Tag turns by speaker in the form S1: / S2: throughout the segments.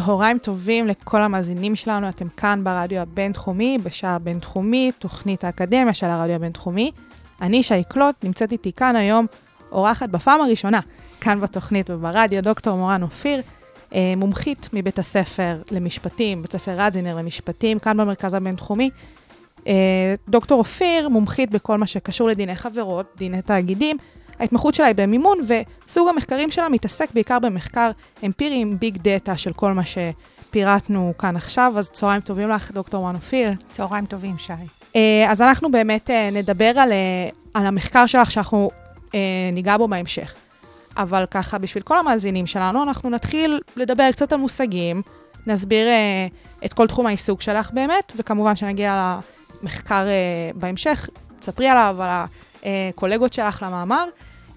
S1: צהריים טובים לכל המאזינים שלנו, אתם כאן ברדיו הבינתחומי, בשעה הבינתחומי, תוכנית האקדמיה של הרדיו הבינתחומי. אני שי קלוט, נמצאת איתי כאן היום אורחת בפעם הראשונה, כאן בתוכנית וברדיו, דוקטור מורן אופיר, אה, מומחית מבית הספר למשפטים, בית ספר רזינר למשפטים, כאן במרכז הבינתחומי. אה, דוקטור אופיר, מומחית בכל מה שקשור לדיני חברות, דיני תאגידים. ההתמחות שלה היא במימון, וסוג המחקרים שלה מתעסק בעיקר במחקר אמפירי עם ביג דאטה של כל מה שפירטנו כאן עכשיו. אז צהריים טובים לך, דוקטור מורן אופיר.
S2: צהריים טובים, שי.
S1: אה, אז אנחנו באמת אה, נדבר על, אה, על המחקר שלך שאנחנו ניגע בו בהמשך. אבל ככה, בשביל כל המאזינים שלנו, אנחנו נתחיל לדבר קצת על מושגים, נסביר אה, את כל תחום העיסוק שלך באמת, וכמובן שנגיע למחקר אה, בהמשך, תספרי עליו, על הקולגות שלך למאמר.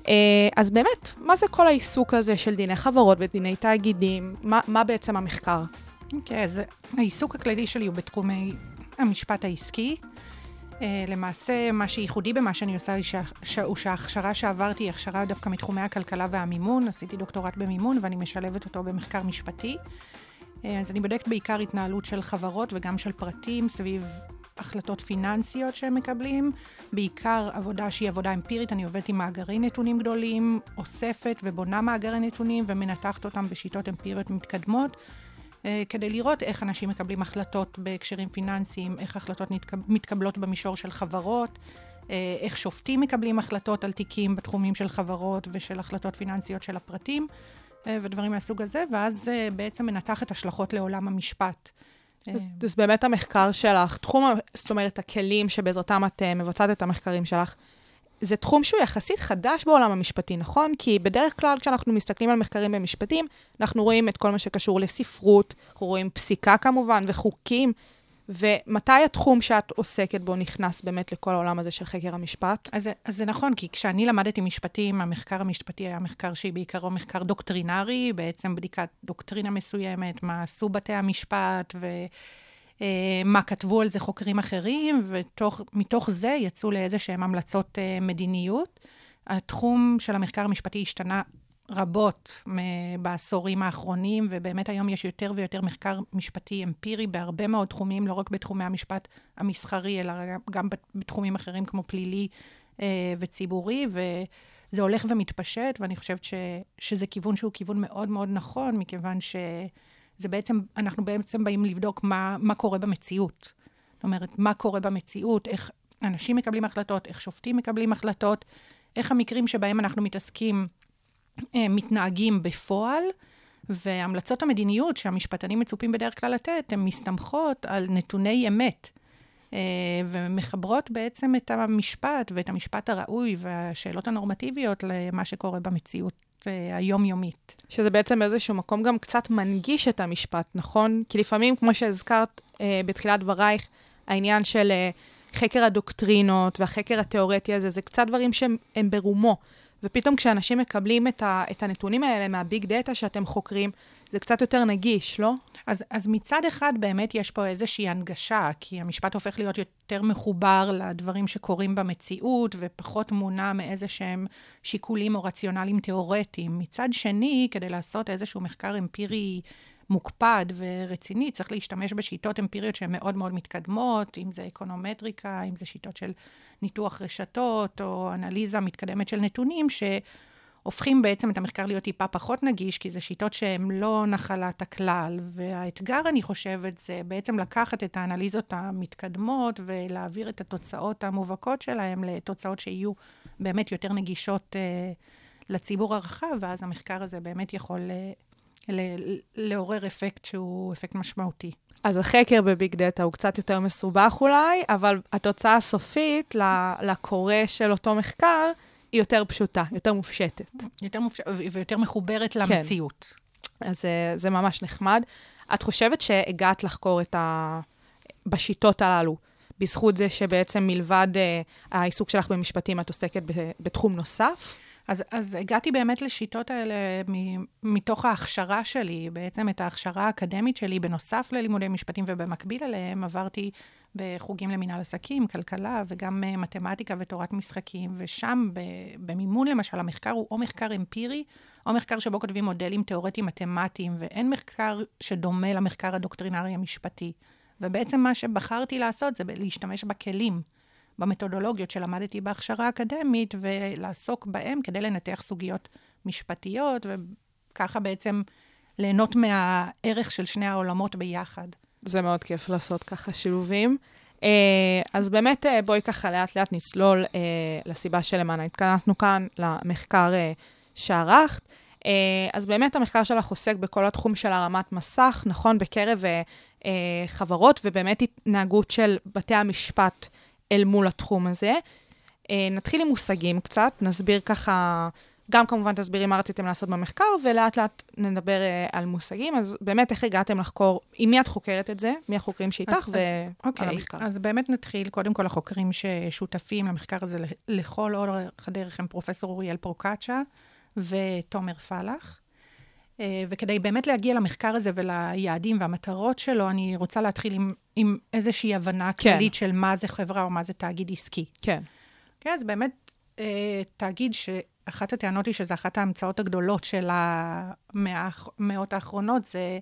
S1: אה, אז באמת, מה זה כל העיסוק הזה של דיני חברות ודיני תאגידים? מה, מה בעצם המחקר?
S2: אוקיי, אז העיסוק הכללי שלי הוא בתחומי המשפט העסקי. Uh, למעשה, מה שייחודי במה שאני עושה היא שה- שה- הוא שההכשרה שעברתי היא הכשרה דווקא מתחומי הכלכלה והמימון. עשיתי דוקטורט במימון ואני משלבת אותו במחקר משפטי. Uh, אז אני בודקת בעיקר התנהלות של חברות וגם של פרטים סביב החלטות פיננסיות שהם מקבלים. בעיקר עבודה שהיא עבודה אמפירית, אני עובדת עם מאגרי נתונים גדולים, אוספת ובונה מאגרי נתונים ומנתחת אותם בשיטות אמפיריות מתקדמות. אה, כדי לראות איך אנשים מקבלים החלטות בהקשרים פיננסיים, איך החלטות מתקבלות במישור של חברות, אה, איך שופטים מקבלים החלטות על תיקים בתחומים של חברות ושל החלטות פיננסיות של הפרטים, אה, ודברים מהסוג הזה, ואז בעצם מנתחת השלכות לעולם המשפט.
S1: אז, אז באמת המחקר שלך, תחום, זאת אומרת, הכלים שבעזרתם את uh, מבצעת את המחקרים שלך, זה תחום שהוא יחסית חדש בעולם המשפטי, נכון? כי בדרך כלל כשאנחנו מסתכלים על מחקרים במשפטים, אנחנו רואים את כל מה שקשור לספרות, אנחנו רואים פסיקה כמובן, וחוקים, ומתי התחום שאת עוסקת בו נכנס באמת לכל העולם הזה של חקר המשפט?
S2: אז, אז זה נכון, כי כשאני למדתי משפטים, המחקר המשפטי היה מחקר שהיא בעיקרו מחקר דוקטרינרי, בעצם בדיקת דוקטרינה מסוימת, מה עשו בתי המשפט, ו... אה, מה כתבו על זה חוקרים אחרים, ומתוך זה יצאו לאיזה שהן המלצות אה, מדיניות. התחום של המחקר המשפטי השתנה רבות בעשורים האחרונים, ובאמת היום יש יותר ויותר מחקר משפטי אמפירי בהרבה מאוד תחומים, לא רק בתחומי המשפט המסחרי, אלא גם בתחומים אחרים כמו פלילי אה, וציבורי, וזה הולך ומתפשט, ואני חושבת ש, שזה כיוון שהוא כיוון מאוד מאוד נכון, מכיוון ש... זה בעצם, אנחנו בעצם באים לבדוק מה, מה קורה במציאות. זאת אומרת, מה קורה במציאות, איך אנשים מקבלים החלטות, איך שופטים מקבלים החלטות, איך המקרים שבהם אנחנו מתעסקים מתנהגים בפועל, והמלצות המדיניות שהמשפטנים מצופים בדרך כלל לתת, הן מסתמכות על נתוני אמת. אה, ומחברות בעצם את המשפט ואת המשפט הראוי והשאלות הנורמטיביות למה שקורה במציאות אה, היומיומית.
S1: שזה בעצם באיזשהו מקום גם קצת מנגיש את המשפט, נכון? כי לפעמים, כמו שהזכרת אה, בתחילת דברייך, העניין של אה, חקר הדוקטרינות והחקר התיאורטי הזה, זה קצת דברים שהם ברומו. ופתאום כשאנשים מקבלים את, ה, את הנתונים האלה מהביג דאטה שאתם חוקרים, זה קצת יותר נגיש, לא?
S2: אז, אז מצד אחד באמת יש פה איזושהי הנגשה, כי המשפט הופך להיות יותר מחובר לדברים שקורים במציאות, ופחות מונע מאיזה שהם שיקולים או רציונליים תיאורטיים. מצד שני, כדי לעשות איזשהו מחקר אמפירי מוקפד ורציני, צריך להשתמש בשיטות אמפיריות שהן מאוד מאוד מתקדמות, אם זה אקונומטריקה, אם זה שיטות של ניתוח רשתות, או אנליזה מתקדמת של נתונים, ש... הופכים בעצם את המחקר להיות טיפה פחות נגיש, כי זה שיטות שהן לא נחלת הכלל. והאתגר, אני חושבת, זה בעצם לקחת את האנליזות המתקדמות ולהעביר את התוצאות המובהקות שלהן לתוצאות שיהיו באמת יותר נגישות אה, לציבור הרחב, ואז המחקר הזה באמת יכול אה, לעורר אפקט שהוא אפקט משמעותי.
S1: אז החקר בביג דאטה הוא קצת יותר מסובך אולי, אבל התוצאה הסופית לקורא של אותו מחקר, היא יותר פשוטה, יותר מופשטת.
S2: יותר מופשטת ויותר מחוברת כן. למציאות.
S1: אז זה ממש נחמד. את חושבת שהגעת לחקור את ה... בשיטות הללו, בזכות זה שבעצם מלבד אה, העיסוק שלך במשפטים, את עוסקת בתחום נוסף?
S2: אז, אז הגעתי באמת לשיטות האלה מ, מתוך ההכשרה שלי, בעצם את ההכשרה האקדמית שלי, בנוסף ללימודי משפטים ובמקביל אליהם, עברתי בחוגים למינהל עסקים, כלכלה וגם uh, מתמטיקה ותורת משחקים, ושם במימון למשל, המחקר הוא או מחקר אמפירי, או מחקר שבו כותבים מודלים תיאורטיים מתמטיים, ואין מחקר שדומה למחקר הדוקטרינרי המשפטי. ובעצם מה שבחרתי לעשות זה להשתמש בכלים. במתודולוגיות שלמדתי בהכשרה האקדמית, ולעסוק בהם כדי לנתח סוגיות משפטיות, וככה בעצם ליהנות מהערך של שני העולמות ביחד.
S1: זה מאוד כיף לעשות ככה שילובים. אה, אז באמת אה, בואי ככה לאט לאט נסלול אה, לסיבה שלמענה התכנסנו כאן, למחקר שערכת. אז באמת המחקר שלך עוסק בכל התחום של הרמת מסך, נכון, בקרב חברות, ובאמת התנהגות של בתי המשפט אל מול התחום הזה. אה, נתחיל עם מושגים קצת, נסביר ככה, גם כמובן תסבירי מה רציתם לעשות במחקר, ולאט לאט נדבר אה, על מושגים. אז באמת, איך הגעתם לחקור, עם מי את חוקרת את זה? מי החוקרים שאיתך ועל
S2: אוקיי,
S1: המחקר?
S2: אז באמת נתחיל, קודם כל החוקרים ששותפים למחקר הזה לכל אורך הדרך הם פרופ' אוריאל פרוקצ'ה ותומר פלח. אה, וכדי באמת להגיע למחקר הזה וליעדים והמטרות שלו, אני רוצה להתחיל עם, עם איזושהי הבנה כן. כללית של מה זה חברה או מה זה תאגיד עסקי.
S1: כן.
S2: כן, אז באמת, אה, תאגיד שאחת הטענות היא שזו אחת ההמצאות הגדולות של המאות האחרונות, זה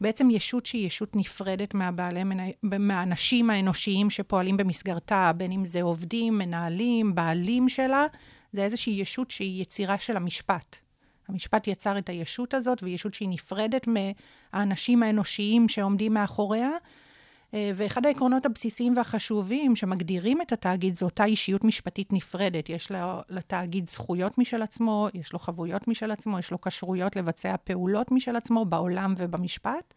S2: בעצם ישות שהיא ישות נפרדת מהבעלי, מהאנשים האנושיים שפועלים במסגרתה, בין אם זה עובדים, מנהלים, בעלים שלה, זה איזושהי ישות שהיא יצירה של המשפט. המשפט יצר את הישות הזאת, והיא ישות שהיא נפרדת מהאנשים האנושיים שעומדים מאחוריה. אה, ואחד העקרונות הבסיסיים והחשובים שמגדירים את התאגיד זו אותה אישיות משפטית נפרדת. יש לתאגיד זכויות משל עצמו, יש לו חבויות משל עצמו, יש לו כשרויות לבצע פעולות משל עצמו בעולם ובמשפט.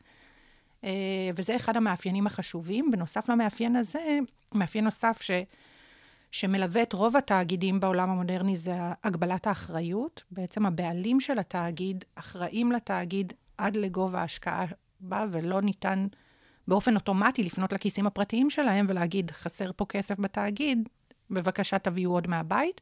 S2: אה, וזה אחד המאפיינים החשובים. בנוסף למאפיין הזה, מאפיין נוסף ש... שמלווה את רוב התאגידים בעולם המודרני זה הגבלת האחריות. בעצם הבעלים של התאגיד אחראים לתאגיד עד לגובה ההשקעה בה, ולא ניתן באופן אוטומטי לפנות לכיסים הפרטיים שלהם ולהגיד, חסר פה כסף בתאגיד, בבקשה תביאו עוד מהבית.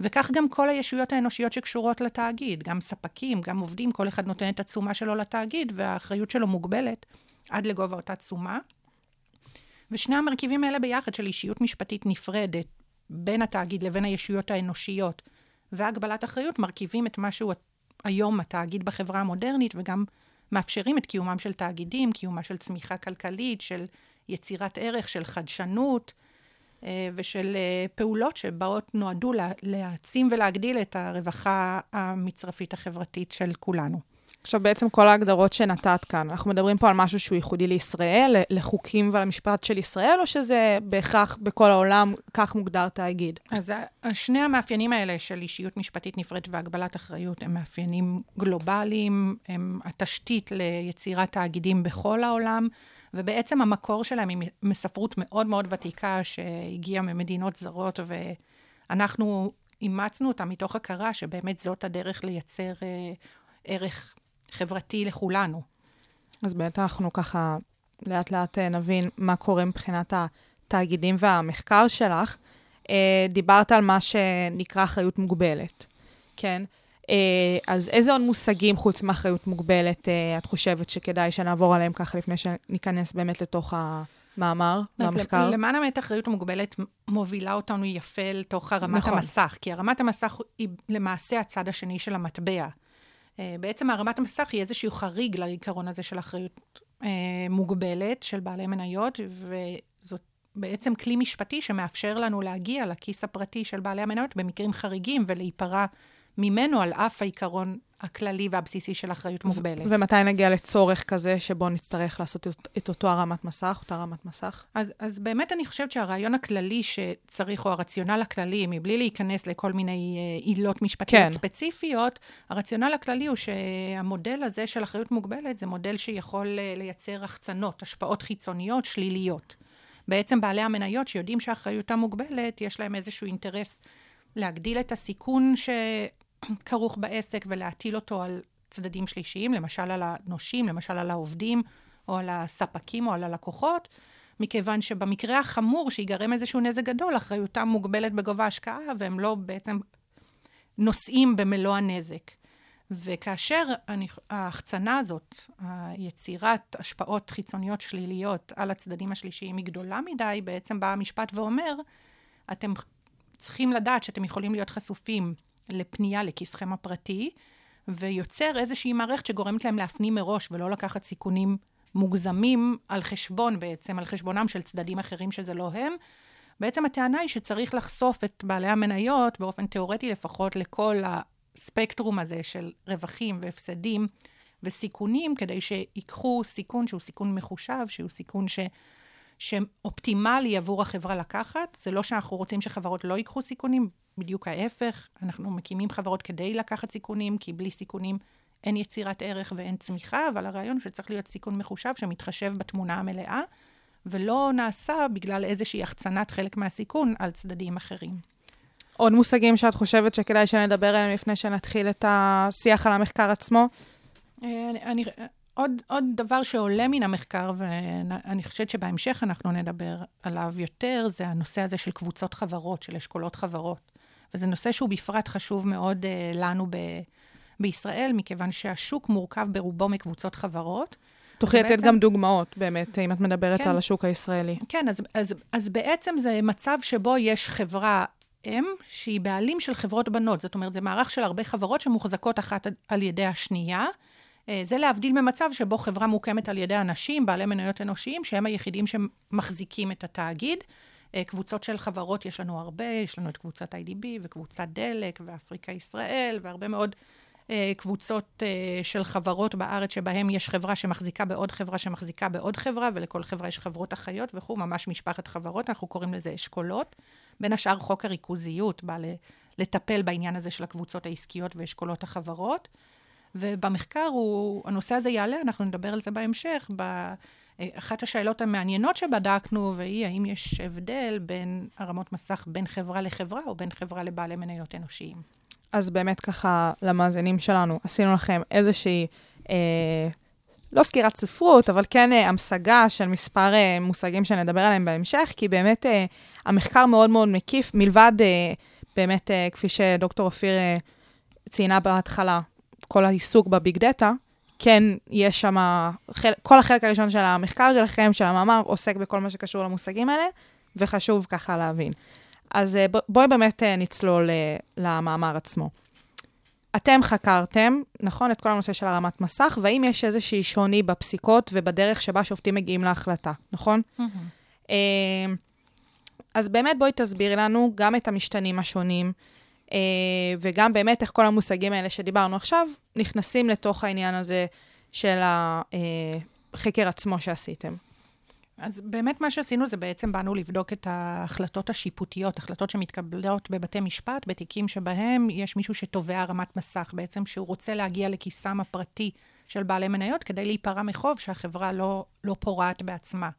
S2: וכך גם כל הישויות האנושיות שקשורות לתאגיד, גם ספקים, גם עובדים, כל אחד נותן את התשומה שלו לתאגיד, והאחריות שלו מוגבלת עד לגובה אותה תשומה. ושני המרכיבים האלה ביחד של אישיות משפטית נפרדת, בין התאגיד לבין הישויות האנושיות והגבלת אחריות מרכיבים את מה שהוא היום התאגיד בחברה המודרנית וגם מאפשרים את קיומם של תאגידים, קיומה של צמיחה כלכלית, של יצירת ערך, של חדשנות אה, ושל אה, פעולות שבאות נועדו להעצים ולהגדיל את הרווחה המצרפית החברתית של כולנו.
S1: עכשיו, בעצם כל ההגדרות שנתת כאן, אנחנו מדברים פה על משהו שהוא ייחודי לישראל, לחוקים ולמשפט של ישראל, או שזה בהכרח בכל העולם כך מוגדר תאגיד?
S2: אז שני המאפיינים האלה של אישיות משפטית נפרדת והגבלת אחריות הם מאפיינים גלובליים, הם התשתית ליצירת תאגידים בכל העולם, ובעצם המקור שלהם היא מספרות מאוד מאוד ותיקה שהגיעה ממדינות זרות, ואנחנו אימצנו אותה מתוך הכרה שבאמת זאת הדרך לייצר אה, ערך חברתי לכולנו.
S1: אז באמת אנחנו ככה לאט לאט אה, נבין מה קורה מבחינת התאגידים והמחקר שלך. אה, דיברת על מה שנקרא אחריות מוגבלת, כן? אה, אז איזה עוד מושגים חוץ מאחריות מוגבלת את חושבת שכדאי שנעבור עליהם ככה לפני שניכנס באמת לתוך המאמר והמחקר?
S2: אז למען האמת, אחריות מוגבלת מובילה אותנו יפה לתוך הרמת נכון. המסך, כי הרמת המסך היא למעשה הצד השני של המטבע. אה, בעצם הרמת המסך היא איזשהו חריג לעיקרון הזה של אחריות אה, מוגבלת של בעלי מניות, וזאת בעצם כלי משפטי שמאפשר לנו להגיע לכיס הפרטי של בעלי המניות במקרים חריגים ולהיפרע ממנו על אף העיקרון הכללי והבסיסי של אחריות מוגבלת.
S1: ומתי נגיע לצורך כזה שבו נצטרך לעשות את, את אותו הרמת מסך, אותה רמת מסך?
S2: אז, אז באמת אני חושבת שהרעיון הכללי שצריך, או הרציונל הכללי, מבלי להיכנס לכל מיני uh, עילות משפטיות כן. ספציפיות, הרציונל הכללי הוא שהמודל הזה של אחריות מוגבלת זה מודל שיכול uh, לייצר החצנות, השפעות חיצוניות שליליות. בעצם בעלי המניות שיודעים שאחריותם מוגבלת, יש להם איזשהו אינטרס להגדיל את הסיכון ש... כרוך בעסק ולהטיל אותו על צדדים שלישיים, למשל על הנושים, למשל על העובדים, או על הספקים או על הלקוחות, מכיוון שבמקרה החמור, שיגרם איזשהו נזק גדול, אחריותם מוגבלת בגובה השקעה, והם לא בעצם נושאים במלוא הנזק. וכאשר ההחצנה הזאת, היצירת השפעות חיצוניות שליליות על הצדדים השלישיים היא גדולה מדי, בעצם בא המשפט ואומר, אתם צריכים לדעת שאתם יכולים להיות חשופים לפנייה לכיסכם הפרטי, ויוצר איזושהי מערכת שגורמת להם להפנים מראש ולא לקחת סיכונים מוגזמים על חשבון בעצם, על חשבונם של צדדים אחרים שזה לא הם. בעצם הטענה היא שצריך לחשוף את בעלי המניות, באופן תיאורטי לפחות, לכל הספקטרום הזה של רווחים והפסדים וסיכונים, כדי שיקחו סיכון שהוא סיכון מחושב, שהוא סיכון ש... שאופטימלי עבור החברה לקחת. זה לא שאנחנו רוצים שחברות לא ייקחו סיכונים, בדיוק ההפך. אנחנו מקימים חברות כדי לקחת סיכונים, כי בלי סיכונים אין יצירת ערך ואין צמיחה, אבל הרעיון הוא שצריך להיות סיכון מחושב שמתחשב בתמונה המלאה, ולא נעשה בגלל איזושהי החצנת חלק מהסיכון על צדדים אחרים.
S1: עוד מושגים שאת חושבת שכדאי שנדבר עליהם לפני שנתחיל את השיח על המחקר עצמו?
S2: אה, אני, אני, עוד, עוד דבר שעולה מן המחקר, ואני חושבת שבהמשך אנחנו נדבר עליו יותר, זה הנושא הזה של קבוצות חברות, של אשכולות חברות. וזה נושא שהוא בפרט חשוב מאוד uh, לנו ב, בישראל, מכיוון שהשוק מורכב ברובו מקבוצות חברות.
S1: תוכלי לתת גם דוגמאות, באמת, אם את מדברת כן, על השוק הישראלי.
S2: כן, אז, אז, אז בעצם זה מצב שבו יש חברה אם שהיא בעלים של חברות בנות. זאת אומרת, זה מערך של הרבה חברות שמוחזקות אחת על ידי השנייה. אה, זה להבדיל ממצב שבו חברה מוקמת על ידי אנשים, בעלי מניות אנושיים, שהם היחידים שמחזיקים את התאגיד. אה, קבוצות של חברות יש לנו הרבה, יש לנו את קבוצת IDB וקבוצת דלק ואפריקה ישראל, והרבה מאוד אה, קבוצות של חברות בארץ שבהן יש חברה שמחזיקה בעוד חברה שמחזיקה בעוד חברה, ולכל חברה יש חברות אחיות וכו', ממש משפחת חברות, אנחנו קוראים לזה אשכולות. בין השאר חוק הריכוזיות בא לטפל בעניין הזה של הקבוצות העסקיות ואשכולות החברות. ובמחקר הוא, הנושא הזה יעלה, אנחנו נדבר על זה בהמשך. אחת השאלות המעניינות שבדקנו, והיא האם יש הבדל בין הרמות מסך בין חברה לחברה, או בין חברה לבעלי מניות אנושיים.
S1: אז באמת ככה, למאזינים שלנו, עשינו לכם איזושהי, אה, לא סקירת ספרות, אבל כן אה, המשגה של מספר אה, מושגים שנדבר עליהם בהמשך, כי באמת אה, המחקר מאוד מאוד מקיף, מלבד אה, באמת, אה, כפי שדוקטור אופיר אה, ציינה בהתחלה, כל העיסוק בביג דאטה, כן יש שם, כל החלק הראשון של המחקר שלכם, של המאמר, עוסק בכל מה שקשור למושגים האלה, וחשוב ככה להבין. אז אה, בואי באמת אה, נצלול אה, למאמר עצמו. אתם חקרתם, נכון, את כל הנושא של הרמת מסך, והאם יש איזושהי שוני בפסיקות ובדרך שבה שופטים מגיעים להחלטה, נכון? Mm-hmm. אז באמת בואי תסבירי לנו גם את המשתנים השונים, וגם באמת איך כל המושגים האלה שדיברנו עכשיו, נכנסים לתוך העניין הזה של החקר עצמו שעשיתם.
S2: אז באמת מה שעשינו זה בעצם באנו לבדוק את ההחלטות השיפוטיות, החלטות שמתקבלות בבתי משפט, בתיקים שבהם יש מישהו שתובע הרמת מסך, בעצם שהוא רוצה להגיע לכיסם הפרטי של בעלי מניות כדי להיפרע מחוב שהחברה לא, לא פורעת בעצמה.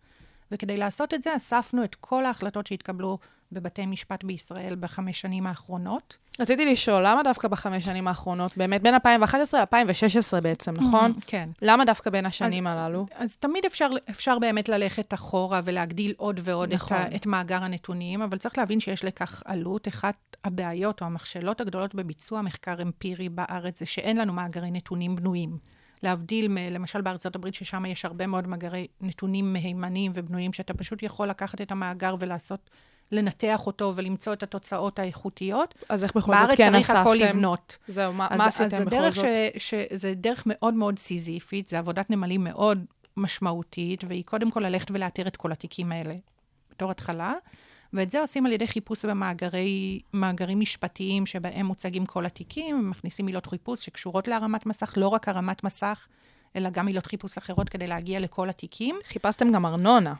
S2: וכדי לעשות את זה, אספנו את כל ההחלטות שהתקבלו בבתי משפט בישראל בחמש שנים האחרונות.
S1: רציתי לשאול, למה דווקא בחמש שנים האחרונות? באמת, בין 2011 ל-2016 בעצם, נכון?
S2: Mm, כן.
S1: למה דווקא בין השנים
S2: אז,
S1: הללו?
S2: אז תמיד אפשר, אפשר באמת ללכת אחורה ולהגדיל עוד ועוד נכון. את, ה, את מאגר הנתונים, אבל צריך להבין שיש לכך עלות. אחת הבעיות או המכשלות הגדולות בביצוע מחקר אמפירי בארץ זה שאין לנו מאגרי נתונים בנויים. להבדיל, מ, למשל בארצות הברית, ששם יש הרבה מאוד מאגרי נתונים מהימנים ובנויים, שאתה פשוט יכול לקחת את המאגר ולעשות, לנתח אותו ולמצוא את התוצאות האיכותיות.
S1: אז איך בכל זאת כן
S2: אספתם? בארץ צריך הכל לבנות.
S1: זהו, מה, אז, מה עשיתם בכל זאת?
S2: ש, ש, זה דרך מאוד מאוד סיזיפית, זה עבודת נמלים מאוד משמעותית, והיא קודם כל ללכת ולאתר את כל התיקים האלה בתור התחלה. ואת זה עושים על ידי חיפוש במאגרים משפטיים שבהם מוצגים כל התיקים, מכניסים מילות חיפוש שקשורות להרמת מסך, לא רק הרמת מסך, אלא גם מילות חיפוש אחרות כדי להגיע לכל התיקים.
S1: חיפשתם גם ארנונה.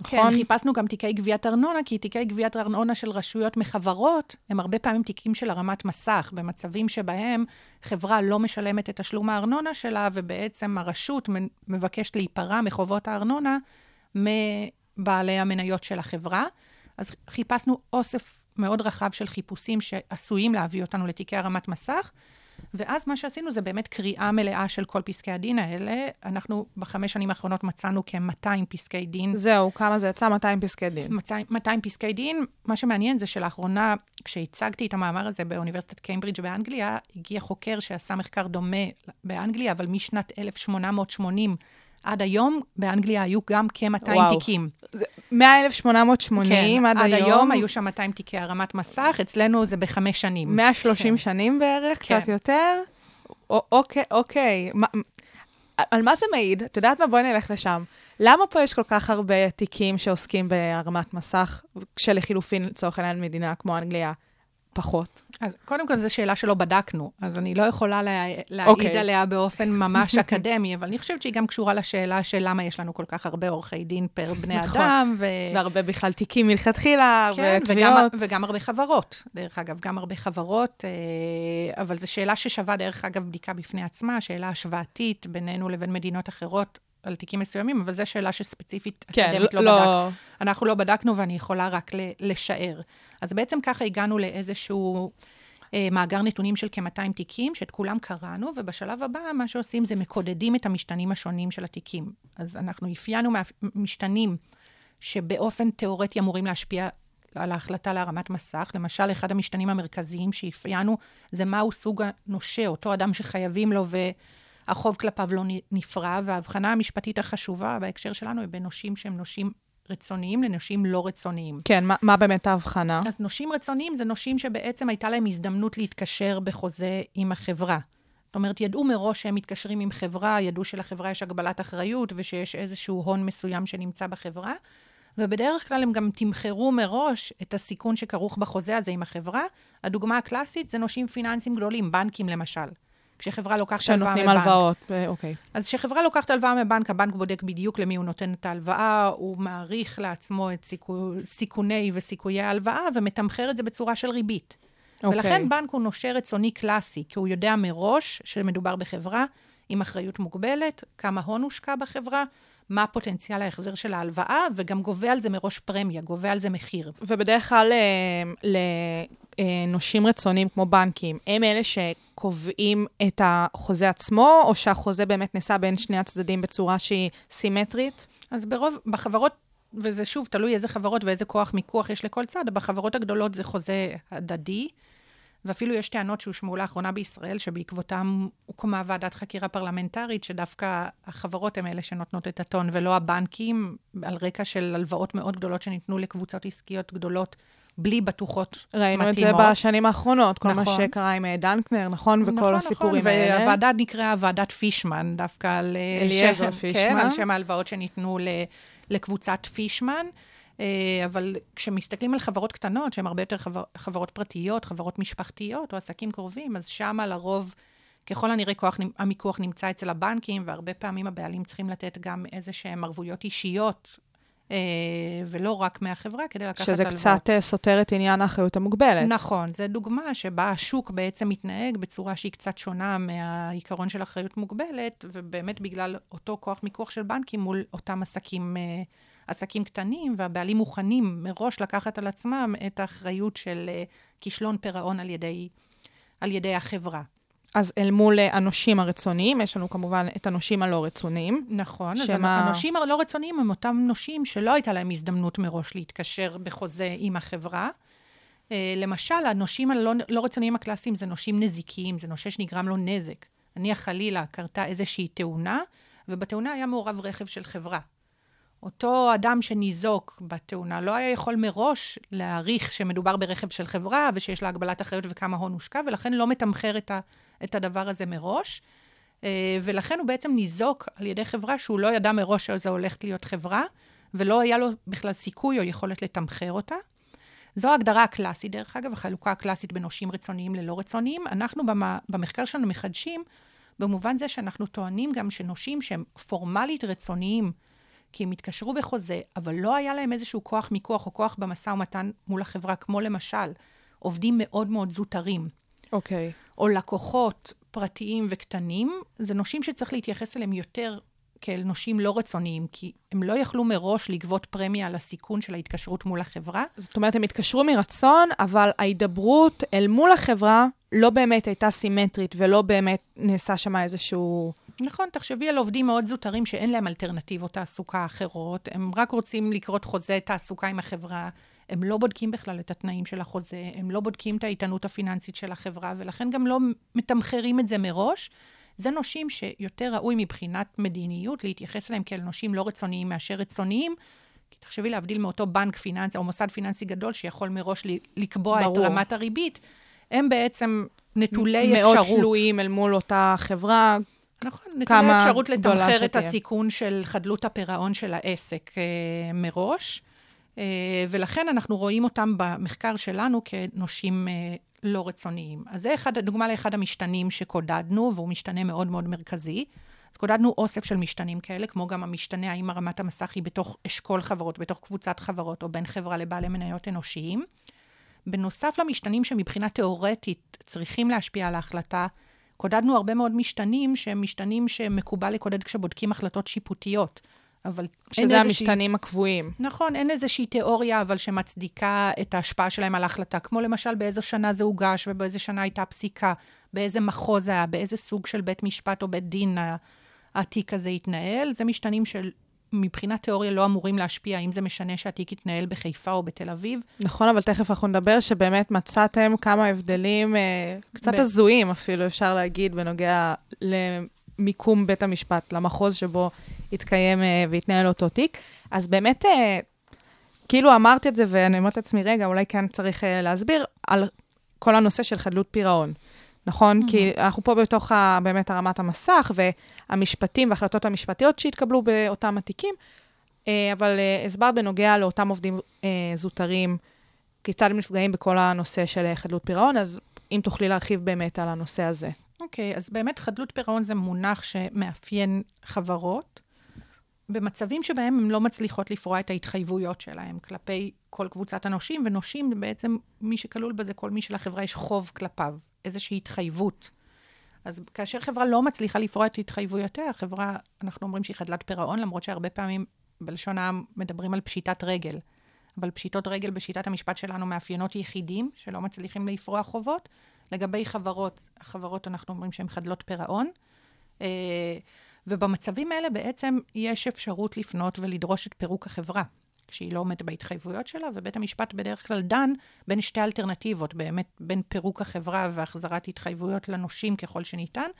S2: נכון? כן, חיפשנו גם תיקי גביית ארנונה, כי תיקי גביית ארנונה של רשויות מחברות הם הרבה פעמים תיקים של הרמת מסך, במצבים שבהם חברה לא משלמת את תשלום הארנונה שלה, ובעצם הרשות מבקשת להיפרע מחובות הארנונה מבעלי המניות של החברה. אז חיפשנו אוסף מאוד רחב של חיפושים שעשויים להביא אותנו לתיקי הרמת מסך, ואז מה שעשינו זה באמת קריאה מלאה של כל פסקי הדין האלה. אנחנו בחמש שנים האחרונות מצאנו כ-200 פסקי דין.
S1: זהו, כמה זה יצא? 200 פסקי דין.
S2: 200, 200 פסקי דין. מה שמעניין זה שלאחרונה, כשהצגתי את המאמר הזה באוניברסיטת קיימברידג' באנגליה, הגיע חוקר שעשה מחקר דומה באנגליה, אבל משנת 1880 עד היום, באנגליה היו גם כ-200
S1: וואו.
S2: תיקים.
S1: מ-1880
S2: כן,
S1: עד,
S2: עד
S1: היום,
S2: היום היו שם 200 תיקי הרמת מסך, אצלנו זה בחמש שנים.
S1: 130
S2: כן.
S1: שנים בערך,
S2: כן.
S1: קצת יותר. א- אוקיי, אוקיי. מה- על מה זה מעיד? את יודעת מה? בואי נלך לשם. למה פה יש כל כך הרבה תיקים שעוסקים בהרמת מסך, כשלחילופין, לצורך העניין, מדינה כמו אנגליה, פחות?
S2: אז קודם כל, זו שאלה שלא בדקנו, אז אני לא יכולה לה, להעיד
S1: אוקיי.
S2: עליה באופן ממש אקדמי, אבל אני חושבת שהיא גם קשורה לשאלה של למה יש לנו כל כך הרבה עורכי דין פר בני
S1: נכון.
S2: אדם. ו...
S1: והרבה בכלל תיקים מלכתחילה,
S2: כן,
S1: ותביעות.
S2: וגם, וגם הרבה חברות, דרך אגב, גם הרבה חברות, אה, אבל זו שאלה ששווה, דרך אגב, בדיקה בפני עצמה, שאלה השוואתית בינינו לבין מדינות אחרות על תיקים מסוימים, אבל זו שאלה שספציפית
S1: כן,
S2: אקדמית לא,
S1: לא,
S2: בדקנו. אנחנו לא בדקנו ואני יכולה רק לשער. אז בעצם ככה הגענו לאיזשהו אה, מאגר נתונים של כ-200 תיקים, שאת כולם קראנו, ובשלב הבא מה שעושים זה מקודדים את המשתנים השונים של התיקים. אז אנחנו אפיינו משתנים שבאופן תיאורטי אמורים להשפיע על ההחלטה להרמת מסך. למשל, אחד המשתנים המרכזיים שאפיינו זה מהו סוג הנושה, אותו אדם שחייבים לו והחוב כלפיו לא נפרע, וההבחנה המשפטית החשובה בהקשר שלנו היא בין נושים שהם נושים רצוניים לנושים לא רצוניים.
S1: כן, מה, מה באמת ההבחנה?
S2: אז נושים רצוניים זה נושים שבעצם הייתה להם הזדמנות להתקשר בחוזה עם החברה. זאת אומרת, ידעו מראש שהם מתקשרים עם חברה, ידעו שלחברה יש הגבלת אחריות ושיש איזשהו הון מסוים שנמצא בחברה, ובדרך כלל הם גם תמחרו מראש את הסיכון שכרוך בחוזה הזה עם החברה. הדוגמה הקלאסית זה נושים פיננסיים גדולים, בנקים למשל. כשחברה לוקחת הלוואה מבנק.
S1: כשנותנים הלוואות, אה, אוקיי.
S2: אז כשחברה לוקחת הלוואה מבנק, הבנק בודק בדיוק למי הוא נותן את ההלוואה, הוא מעריך לעצמו את סיכו, סיכוני וסיכויי ההלוואה, ומתמחר את זה בצורה של ריבית.
S1: אוקיי.
S2: ולכן בנק הוא נושה רצוני קלאסי, כי הוא יודע מראש שמדובר בחברה עם אחריות מוגבלת, כמה הון הושקע בחברה, מה פוטנציאל ההחזר של ההלוואה, וגם גובה על זה מראש פרמיה, גובה על זה מחיר.
S1: ובדרך כלל אה, לנושים רצוניים כמו בנקים, הם אלה שקובעים את החוזה עצמו, או שהחוזה באמת נעשה בין שני הצדדים בצורה שהיא סימטרית?
S2: אז ברוב, בחברות, וזה שוב תלוי איזה חברות ואיזה כוח מיקוח יש לכל צד, בחברות הגדולות זה חוזה הדדי, ואפילו יש טענות שהושמעו לאחרונה בישראל, שבעקבותם הוקמה ועדת חקירה פרלמנטרית, שדווקא החברות הן אלה שנותנות את הטון, ולא הבנקים, על רקע של הלוואות מאוד גדולות שניתנו לקבוצות עסקיות גדולות, בלי בטוחות
S1: ראינו
S2: מתאימות.
S1: את זה בשנים האחרונות, כל
S2: נכון.
S1: מה שקרה עם אה, דנקנר, נכון? וכל הסיפורים
S2: נכון,
S1: האלה.
S2: והוועדה נקראה ועדת פישמן, דווקא על...
S1: אליעזר פישמן.
S2: כן, על שם ההלוואות שניתנו ל- לקבוצת פישמן. אה, אבל כשמסתכלים על חברות קטנות, שהן הרבה יותר חבר, חברות פרטיות, חברות משפחתיות או עסקים קרובים, אז שמה לרוב, ככל הנראה, כוח המיקוח נמצא אצל הבנקים, והרבה פעמים הבעלים צריכים לתת גם איזה שהן ערבויות אישיות, אה, ולא רק מהחברה, כדי לקחת
S1: שזה
S2: הלוואות.
S1: קצת אה, סותר את עניין האחריות המוגבלת.
S2: נכון, זו דוגמה שבה השוק בעצם מתנהג בצורה שהיא קצת שונה מהעיקרון של אחריות מוגבלת, ובאמת בגלל אותו כוח מיקוח של בנקים מול אותם עסקים, עסקים קטנים, והבעלים מוכנים מראש לקחת על עצמם את האחריות של אה, כישלון פירעון על ידי, על ידי החברה.
S1: אז אל מול אה, הנושים הרצוניים, יש לנו כמובן את הנושים הלא רצוניים.
S2: נכון, אז
S1: שמה-
S2: הנושים הלא רצוניים הם אותם נושים שלא הייתה להם הזדמנות מראש להתקשר בחוזה עם החברה. אה, למשל, הנושים הלא לא רצוניים הקלאסיים זה נושים נזיקיים, זה נושה שנגרם לו נזק. נניח חלילה קרתה איזושהי תאונה, ובתאונה היה מעורב רכב של חברה. אותו אדם שניזוק בתאונה לא היה יכול מראש להעריך שמדובר ברכב של חברה ושיש לה הגבלת אחריות וכמה הון הושקע, ולכן לא מתמחר את, ה, את הדבר הזה מראש. אה, ולכן הוא בעצם ניזוק על ידי חברה שהוא לא ידע מראש שזו הולכת להיות חברה, ולא היה לו בכלל סיכוי או יכולת לתמחר אותה. זו ההגדרה הקלאסית, דרך אגב, החלוקה הקלאסית בין נושים רצוניים ללא רצוניים. אנחנו במ- במחקר שלנו מחדשים במובן זה שאנחנו טוענים גם שנושים שהם פורמלית רצוניים, כי הם התקשרו בחוזה, אבל לא היה להם איזשהו כוח מיקוח או כוח במשא ומתן מול החברה, כמו למשל עובדים מאוד מאוד זוטרים,
S1: אוקיי.
S2: או לקוחות פרטיים וקטנים, זה נושים שצריך להתייחס אליהם יותר כאל נושים לא רצוניים, כי הם לא יכלו מראש לגבות פרמיה על הסיכון של ההתקשרות מול החברה.
S1: זאת אומרת, הם התקשרו מרצון, אבל ההידברות אל מול החברה לא באמת הייתה סימטרית ולא באמת נעשה שם איזשהו...
S2: נכון, תחשבי על עובדים מאוד זוטרים שאין להם אלטרנטיבות תעסוקה אחרות, הם רק רוצים לקרות חוזה תעסוקה עם החברה, הם לא בודקים בכלל את התנאים של החוזה, הם לא בודקים את האיתנות הפיננסית של החברה, ולכן גם לא מתמחרים את זה מראש. זה נושים שיותר ראוי מבחינת מדיניות להתייחס אליהם כאל נושים לא רצוניים מאשר רצוניים. כי תחשבי להבדיל מאותו בנק פיננסי או מוסד פיננסי גדול שיכול מראש לקבוע ברור. את רמת הריבית, הם בעצם נטולי אפשרות.
S1: מאוד תלויים אל מול אותה חברה.
S2: נכון, נטולי אפשרות לתמחר את הסיכון של חדלות הפירעון של העסק אה, מראש. אה, ולכן אנחנו רואים אותם במחקר שלנו כנושים אה, לא רצוניים. אז זה אחד, דוגמה לאחד המשתנים שקודדנו, והוא משתנה מאוד מאוד מרכזי. אז קודדנו אוסף של משתנים כאלה, כמו גם המשתנה האם הרמת המסך היא בתוך אשכול חברות, בתוך קבוצת חברות, או בין חברה לבעלי מניות אנושיים. בנוסף למשתנים שמבחינה תיאורטית צריכים להשפיע על ההחלטה, קודדנו הרבה מאוד משתנים שהם משתנים שמקובל לקודד כשבודקים החלטות שיפוטיות. אבל
S1: שזה המשתנים הקבועים.
S2: נכון, אין איזושהי תיאוריה, אבל שמצדיקה את ההשפעה שלהם על ההחלטה. כמו למשל, באיזו שנה זה הוגש ובאיזו שנה הייתה פסיקה, באיזה מחוז היה, באיזה סוג של בית משפט או בית דין התיק הזה התנהל. זה משתנים של מבחינת תיאוריה לא אמורים להשפיע, אם זה משנה שהתיק יתנהל בחיפה או בתל אביב.
S1: נכון, אבל תכף אנחנו נדבר שבאמת מצאתם כמה הבדלים אה, קצת ב... הזויים אפילו, אפשר להגיד, בנוגע למיקום בית המשפט, למחוז שבו יתקיים אה, ויתנהל אותו תיק. אז באמת, אה, כאילו אמרת את זה, ואני אומרת לעצמי, רגע, אולי כן צריך אה, להסביר על כל הנושא של חדלות פירעון. נכון? Mm-hmm. כי אנחנו פה בתוך ה, באמת הרמת המסך, והמשפטים וההחלטות המשפטיות שהתקבלו באותם התיקים, אבל הסברת בנוגע לאותם עובדים זוטרים, כיצד הם נפגעים בכל הנושא של חדלות פירעון, אז אם תוכלי להרחיב באמת על הנושא הזה.
S2: אוקיי, okay, אז באמת חדלות פירעון זה מונח שמאפיין חברות, במצבים שבהם הן לא מצליחות לפרוע את ההתחייבויות שלהן כלפי כל קבוצת הנושים, ונושים זה בעצם מי שכלול בזה, כל מי שלחברה יש חוב כלפיו, איזושהי התחייבות. אז כאשר חברה לא מצליחה לפרוע את התחייבויותיה, החברה, אנחנו אומרים שהיא חדלת פירעון, למרות שהרבה פעמים בלשון העם מדברים על פשיטת רגל. אבל פשיטות רגל בשיטת המשפט שלנו מאפיינות יחידים שלא מצליחים לפרוע חובות. לגבי חברות, החברות אנחנו אומרים שהן חדלות פירעון. אה, ובמצבים האלה בעצם יש אפשרות לפנות ולדרוש את פירוק החברה, כשהיא לא עומדת בהתחייבויות שלה, ובית המשפט בדרך כלל דן בין שתי אלטרנטיבות, באמת בין פירוק החברה והחזרת התחייבויות לנושים ככל שניתן,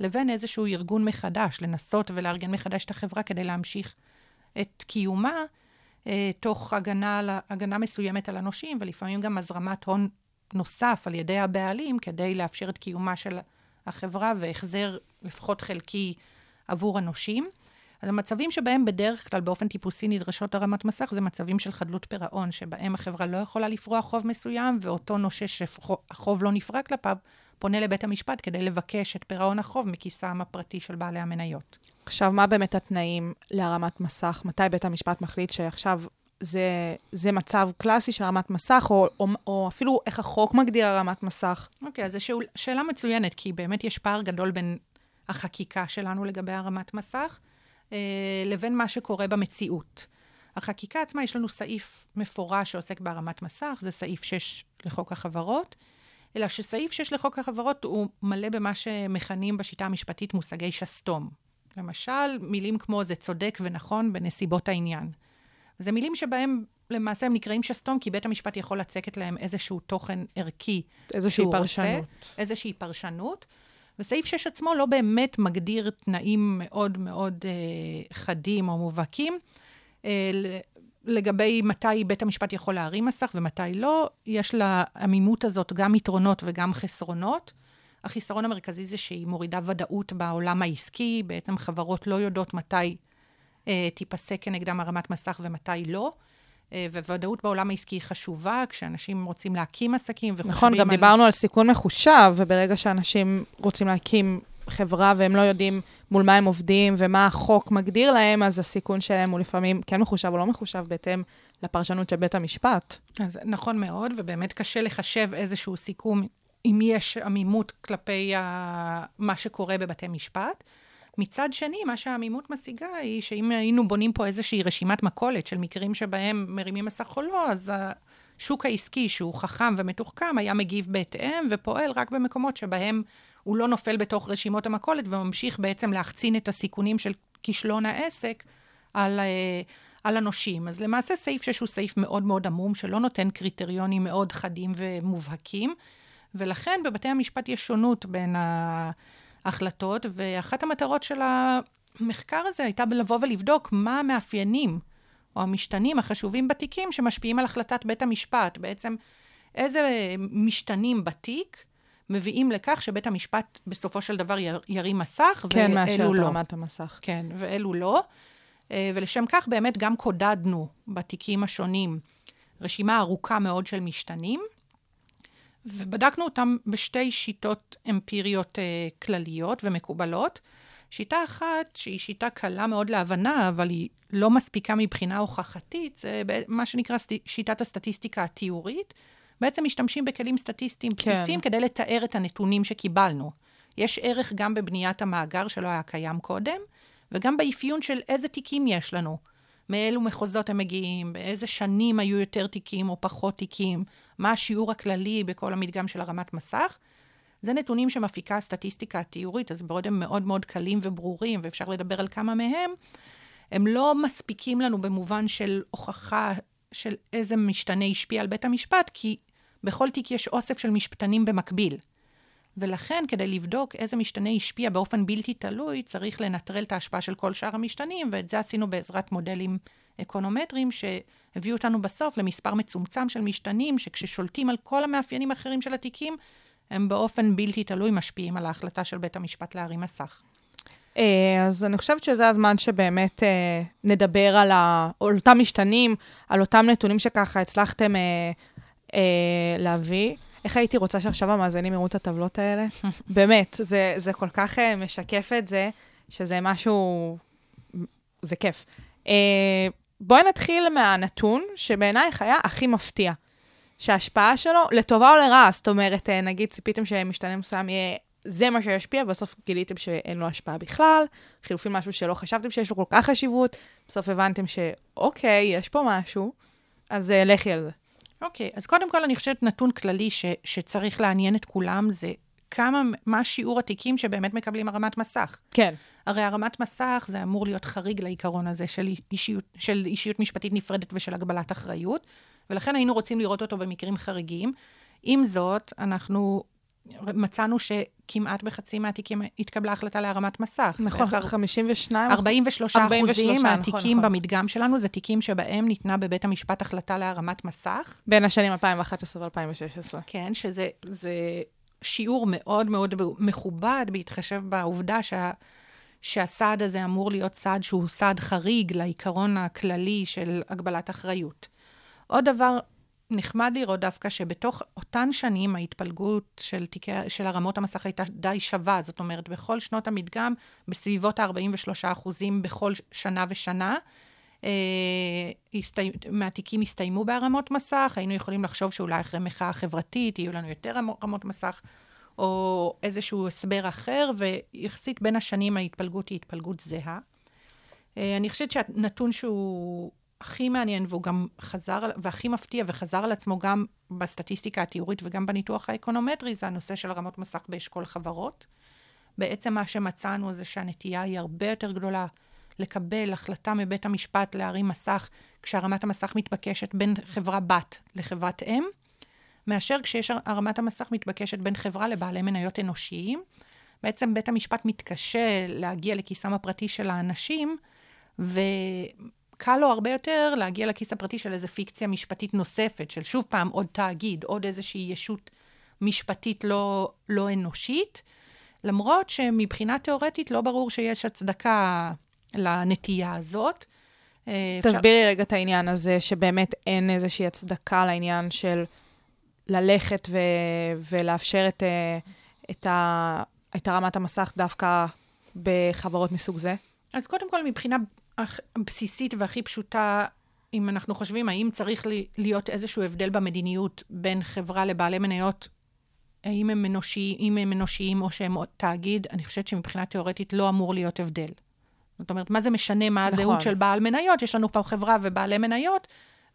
S2: לבין איזשהו ארגון מחדש, לנסות ולארגן מחדש את החברה כדי להמשיך את קיומה, אה, תוך הגנה, הגנה מסוימת על הנושים, ולפעמים גם הזרמת הון נוסף על ידי הבעלים, כדי לאפשר את קיומה של החברה והחזר לפחות חלקי עבור הנושים. אז המצבים שבהם בדרך כלל באופן טיפוסי נדרשות הרמת מסך, זה מצבים של חדלות פירעון, שבהם החברה לא יכולה לפרוע חוב מסוים, ואותו נושה שהחוב לא נפרע כלפיו, פונה לבית המשפט כדי לבקש את פירעון החוב מכיסם הפרטי של בעלי המניות.
S1: עכשיו, מה באמת התנאים להרמת מסך? מתי בית המשפט מחליט שעכשיו זה, זה מצב קלאסי של הרמת מסך, או, או, או אפילו איך החוק מגדיר הרמת מסך?
S2: אוקיי, okay, אז זו שאלה מצוינת, כי באמת יש פער גדול בין החקיקה שלנו לגבי הרמת מסך, לבין מה שקורה במציאות. החקיקה עצמה, יש לנו סעיף מפורש שעוסק בהרמת מסך, זה סעיף 6 לחוק החברות, אלא שסעיף 6 לחוק החברות הוא מלא במה שמכנים בשיטה המשפטית מושגי שסתום. למשל, מילים כמו זה צודק ונכון בנסיבות העניין. זה מילים שבהם למעשה הם נקראים שסתום, כי בית המשפט יכול לצקת להם איזשהו תוכן ערכי.
S1: איזושהי פרשנות. רוצה,
S2: איזושהי פרשנות. וסעיף 6 עצמו לא באמת מגדיר תנאים מאוד מאוד אה, חדים או מובהקים. אה, לגבי מתי בית המשפט יכול להרים מסך ומתי לא, יש לעמימות הזאת גם יתרונות וגם חסרונות. החיסרון המרכזי זה שהיא מורידה ודאות בעולם העסקי, בעצם חברות לא יודעות מתי אה, תיפסק כנגדם הרמת מסך ומתי לא. אה, וודאות בעולם העסקי חשובה, כשאנשים רוצים להקים עסקים וחושבים
S1: נכון, גם על... דיברנו על סיכון מחושב, וברגע שאנשים רוצים להקים חברה והם לא יודעים מול מה הם עובדים ומה החוק מגדיר להם, אז הסיכון שלהם הוא לפעמים כן מחושב או לא מחושב בהתאם לפרשנות של בית המשפט.
S2: אז נכון מאוד, ובאמת קשה לחשב איזשהו סיכום אם יש עמימות כלפי ה... מה שקורה בבתי משפט. מצד שני, מה שהעמימות משיגה היא שאם היינו בונים פה איזושהי רשימת מכולת של מקרים שבהם מרימים מסך או לא, אז השוק העסקי, שהוא חכם ומתוחכם, היה מגיב בהתאם ופועל רק במקומות שבהם הוא לא נופל בתוך רשימות המכולת וממשיך בעצם להחצין את הסיכונים של כישלון העסק על, אה, על הנושים. אז למעשה סעיף 6 הוא סעיף מאוד מאוד עמום, שלא נותן קריטריונים מאוד חדים ומובהקים, ולכן בבתי המשפט יש שונות בין ההחלטות, ואחת המטרות של המחקר הזה הייתה לבוא ולבדוק מה המאפיינים או המשתנים החשובים בתיקים שמשפיעים על החלטת בית המשפט. בעצם איזה משתנים בתיק מביאים לכך שבית המשפט בסופו של דבר ירים מסך,
S1: כן,
S2: ואלו
S1: מאשר
S2: לא.
S1: ברמת המסך.
S2: כן, ואלו לא. אה, ולשם כך באמת גם קודדנו בתיקים השונים רשימה ארוכה מאוד של משתנים, ובדקנו אותם בשתי שיטות אמפיריות אה, כלליות ומקובלות. שיטה אחת, שהיא שיטה קלה מאוד להבנה, אבל היא לא מספיקה מבחינה הוכחתית, זה מה שנקרא שיטת הסטטיסטיקה התיאורית. בעצם משתמשים בכלים סטטיסטיים
S1: כן.
S2: בסיסיים כדי לתאר את הנתונים שקיבלנו. יש ערך גם בבניית המאגר שלא היה קיים קודם, וגם באפיון של איזה תיקים יש לנו. מאילו מחוזות הם מגיעים, באיזה שנים היו יותר תיקים או פחות תיקים, מה השיעור הכללי בכל המדגם של הרמת מסך. זה נתונים שמפיקה הסטטיסטיקה התיאורית, אז בעוד הם מאוד מאוד קלים וברורים, ואפשר לדבר על כמה מהם, הם לא מספיקים לנו במובן של הוכחה של איזה משתנה השפיע על בית המשפט, כי בכל תיק יש אוסף של משפטנים במקביל. ולכן, כדי לבדוק איזה משתנה השפיע באופן בלתי תלוי, צריך לנטרל את ההשפעה של כל שאר המשתנים, ואת זה עשינו בעזרת מודלים אקונומטריים, שהביאו אותנו בסוף למספר מצומצם של משתנים, שכששולטים על כל המאפיינים האחרים של התיקים, הם באופן בלתי תלוי משפיעים על ההחלטה של בית המשפט להרים מסך.
S1: אה, אז אני חושבת שזה הזמן שבאמת אה, נדבר על, ה, על אותם משתנים, על אותם נתונים שככה הצלחתם אה, אה, להביא. איך הייתי רוצה שעכשיו המאזינים יראו את הטבלות האלה? באמת, זה, זה כל כך אה, משקף את זה, שזה משהו... זה כיף. אה, בואי נתחיל מהנתון שבעינייך היה הכי מפתיע. שההשפעה שלו, לטובה או לרעה, זאת אומרת, אה, נגיד ציפיתם שמשתנה מסוים יהיה זה מה שישפיע, בסוף גיליתם שאין לו השפעה בכלל, חילופין משהו שלא חשבתם שיש לו כל כך חשיבות, בסוף הבנתם שאוקיי, יש פה משהו, אז uh, לכי על זה.
S2: אוקיי, okay, אז קודם כל אני חושבת נתון כללי ש, שצריך לעניין את כולם, זה כמה, מה שיעור התיקים שבאמת מקבלים הרמת מסך.
S1: כן.
S2: הרי הרמת מסך זה אמור להיות חריג לעיקרון הזה של אישיות, של אישיות משפטית נפרדת ושל הגבלת אחריות, ולכן היינו רוצים לראות אותו במקרים חריגים. עם זאת, אנחנו מצאנו שכמעט בחצי מהתיקים התקבלה החלטה להרמת מסך.
S1: נכון, 52?
S2: 43 אחוזים
S1: נכון,
S2: מהתיקים
S1: נכון.
S2: במדגם שלנו זה תיקים שבהם ניתנה בבית המשפט החלטה להרמת מסך.
S1: בין השנים 2011 ו-2016.
S2: כן, שזה זה שיעור מאוד מאוד מכובד, בהתחשב בעובדה שה, שהסעד הזה אמור להיות סעד שהוא סעד חריג לעיקרון הכללי של הגבלת אחריות. עוד דבר נחמד לראות דווקא שבתוך אותן שנים ההתפלגות של, תיקי, של הרמות המסך הייתה די שווה. זאת אומרת, בכל שנות המדגם, בסביבות ה-43 אחוזים בכל שנה ושנה, אה, הסתי... מהתיקים הסתיימו בהרמות מסך. היינו יכולים לחשוב שאולי אחרי מחאה חברתית יהיו לנו יותר רמות מסך, או איזשהו הסבר אחר, ויחסית בין השנים ההתפלגות היא התפלגות זהה. אה, אני חושבת שהנתון שהוא הכי מעניין, והוא גם חזר, והכי מפתיע, וחזר על עצמו גם בסטטיסטיקה התיאורית וגם בניתוח האקונומטרי, זה הנושא של רמות מסך באשכול חברות. בעצם מה שמצאנו זה שהנטייה היא הרבה יותר גדולה לקבל החלטה מבית המשפט להרים מסך, כשהרמת המסך מתבקשת בין חברה בת לחברת אם, מאשר כשיש הרמת המסך מתבקשת בין חברה לבעלי מניות אנושיים. בעצם בית המשפט מתקשה להגיע לכיסם הפרטי של האנשים, ו... קל לו הרבה יותר להגיע לכיס הפרטי של איזו פיקציה משפטית נוספת, של שוב פעם עוד תאגיד, עוד איזושהי ישות משפטית לא, לא אנושית, למרות שמבחינה תיאורטית לא ברור שיש הצדקה לנטייה הזאת.
S1: אה, תסבירי אפשר... רגע את העניין הזה, שבאמת אין איזושהי הצדקה לעניין של ללכת ו... ולאפשר את, אה, את, ה... את הרמת המסך דווקא בחברות מסוג זה?
S2: אז קודם כל, מבחינה הבסיסית והכי פשוטה, אם אנחנו חושבים האם צריך להיות איזשהו הבדל במדיניות בין חברה לבעלי מניות, האם הם אנושיים, אם הם אנושיים או שהם תאגיד, אני חושבת שמבחינה תיאורטית לא אמור להיות הבדל. זאת אומרת, מה זה משנה מה הזהות נכון. של בעל מניות? יש לנו פה חברה ובעלי מניות,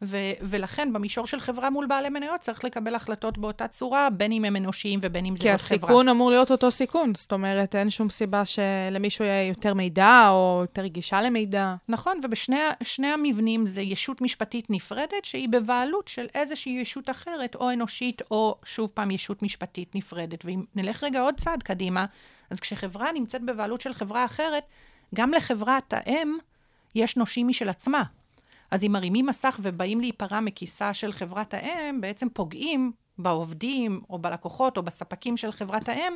S2: ו- ולכן במישור של חברה מול בעלי מניות צריך לקבל החלטות באותה צורה, בין אם הם אנושיים ובין אם זה
S1: כי
S2: עוד חברה.
S1: הסיכון אמור להיות אותו סיכון, זאת אומרת, אין שום סיבה שלמישהו יהיה יותר מידע או יותר גישה למידע.
S2: נכון, ובשני המבנים זה ישות משפטית נפרדת, שהיא בבעלות של איזושהי ישות אחרת, או אנושית, או שוב פעם ישות משפטית נפרדת. ואם נלך רגע עוד צעד קדימה, אז כשחברה נמצאת בבעלות של חברה אחרת, גם לחברת האם יש נושים משל עצמה. אז אם מרימים מסך ובאים להיפרע מכיסה של חברת האם, בעצם פוגעים בעובדים, או בלקוחות, או בספקים של חברת האם,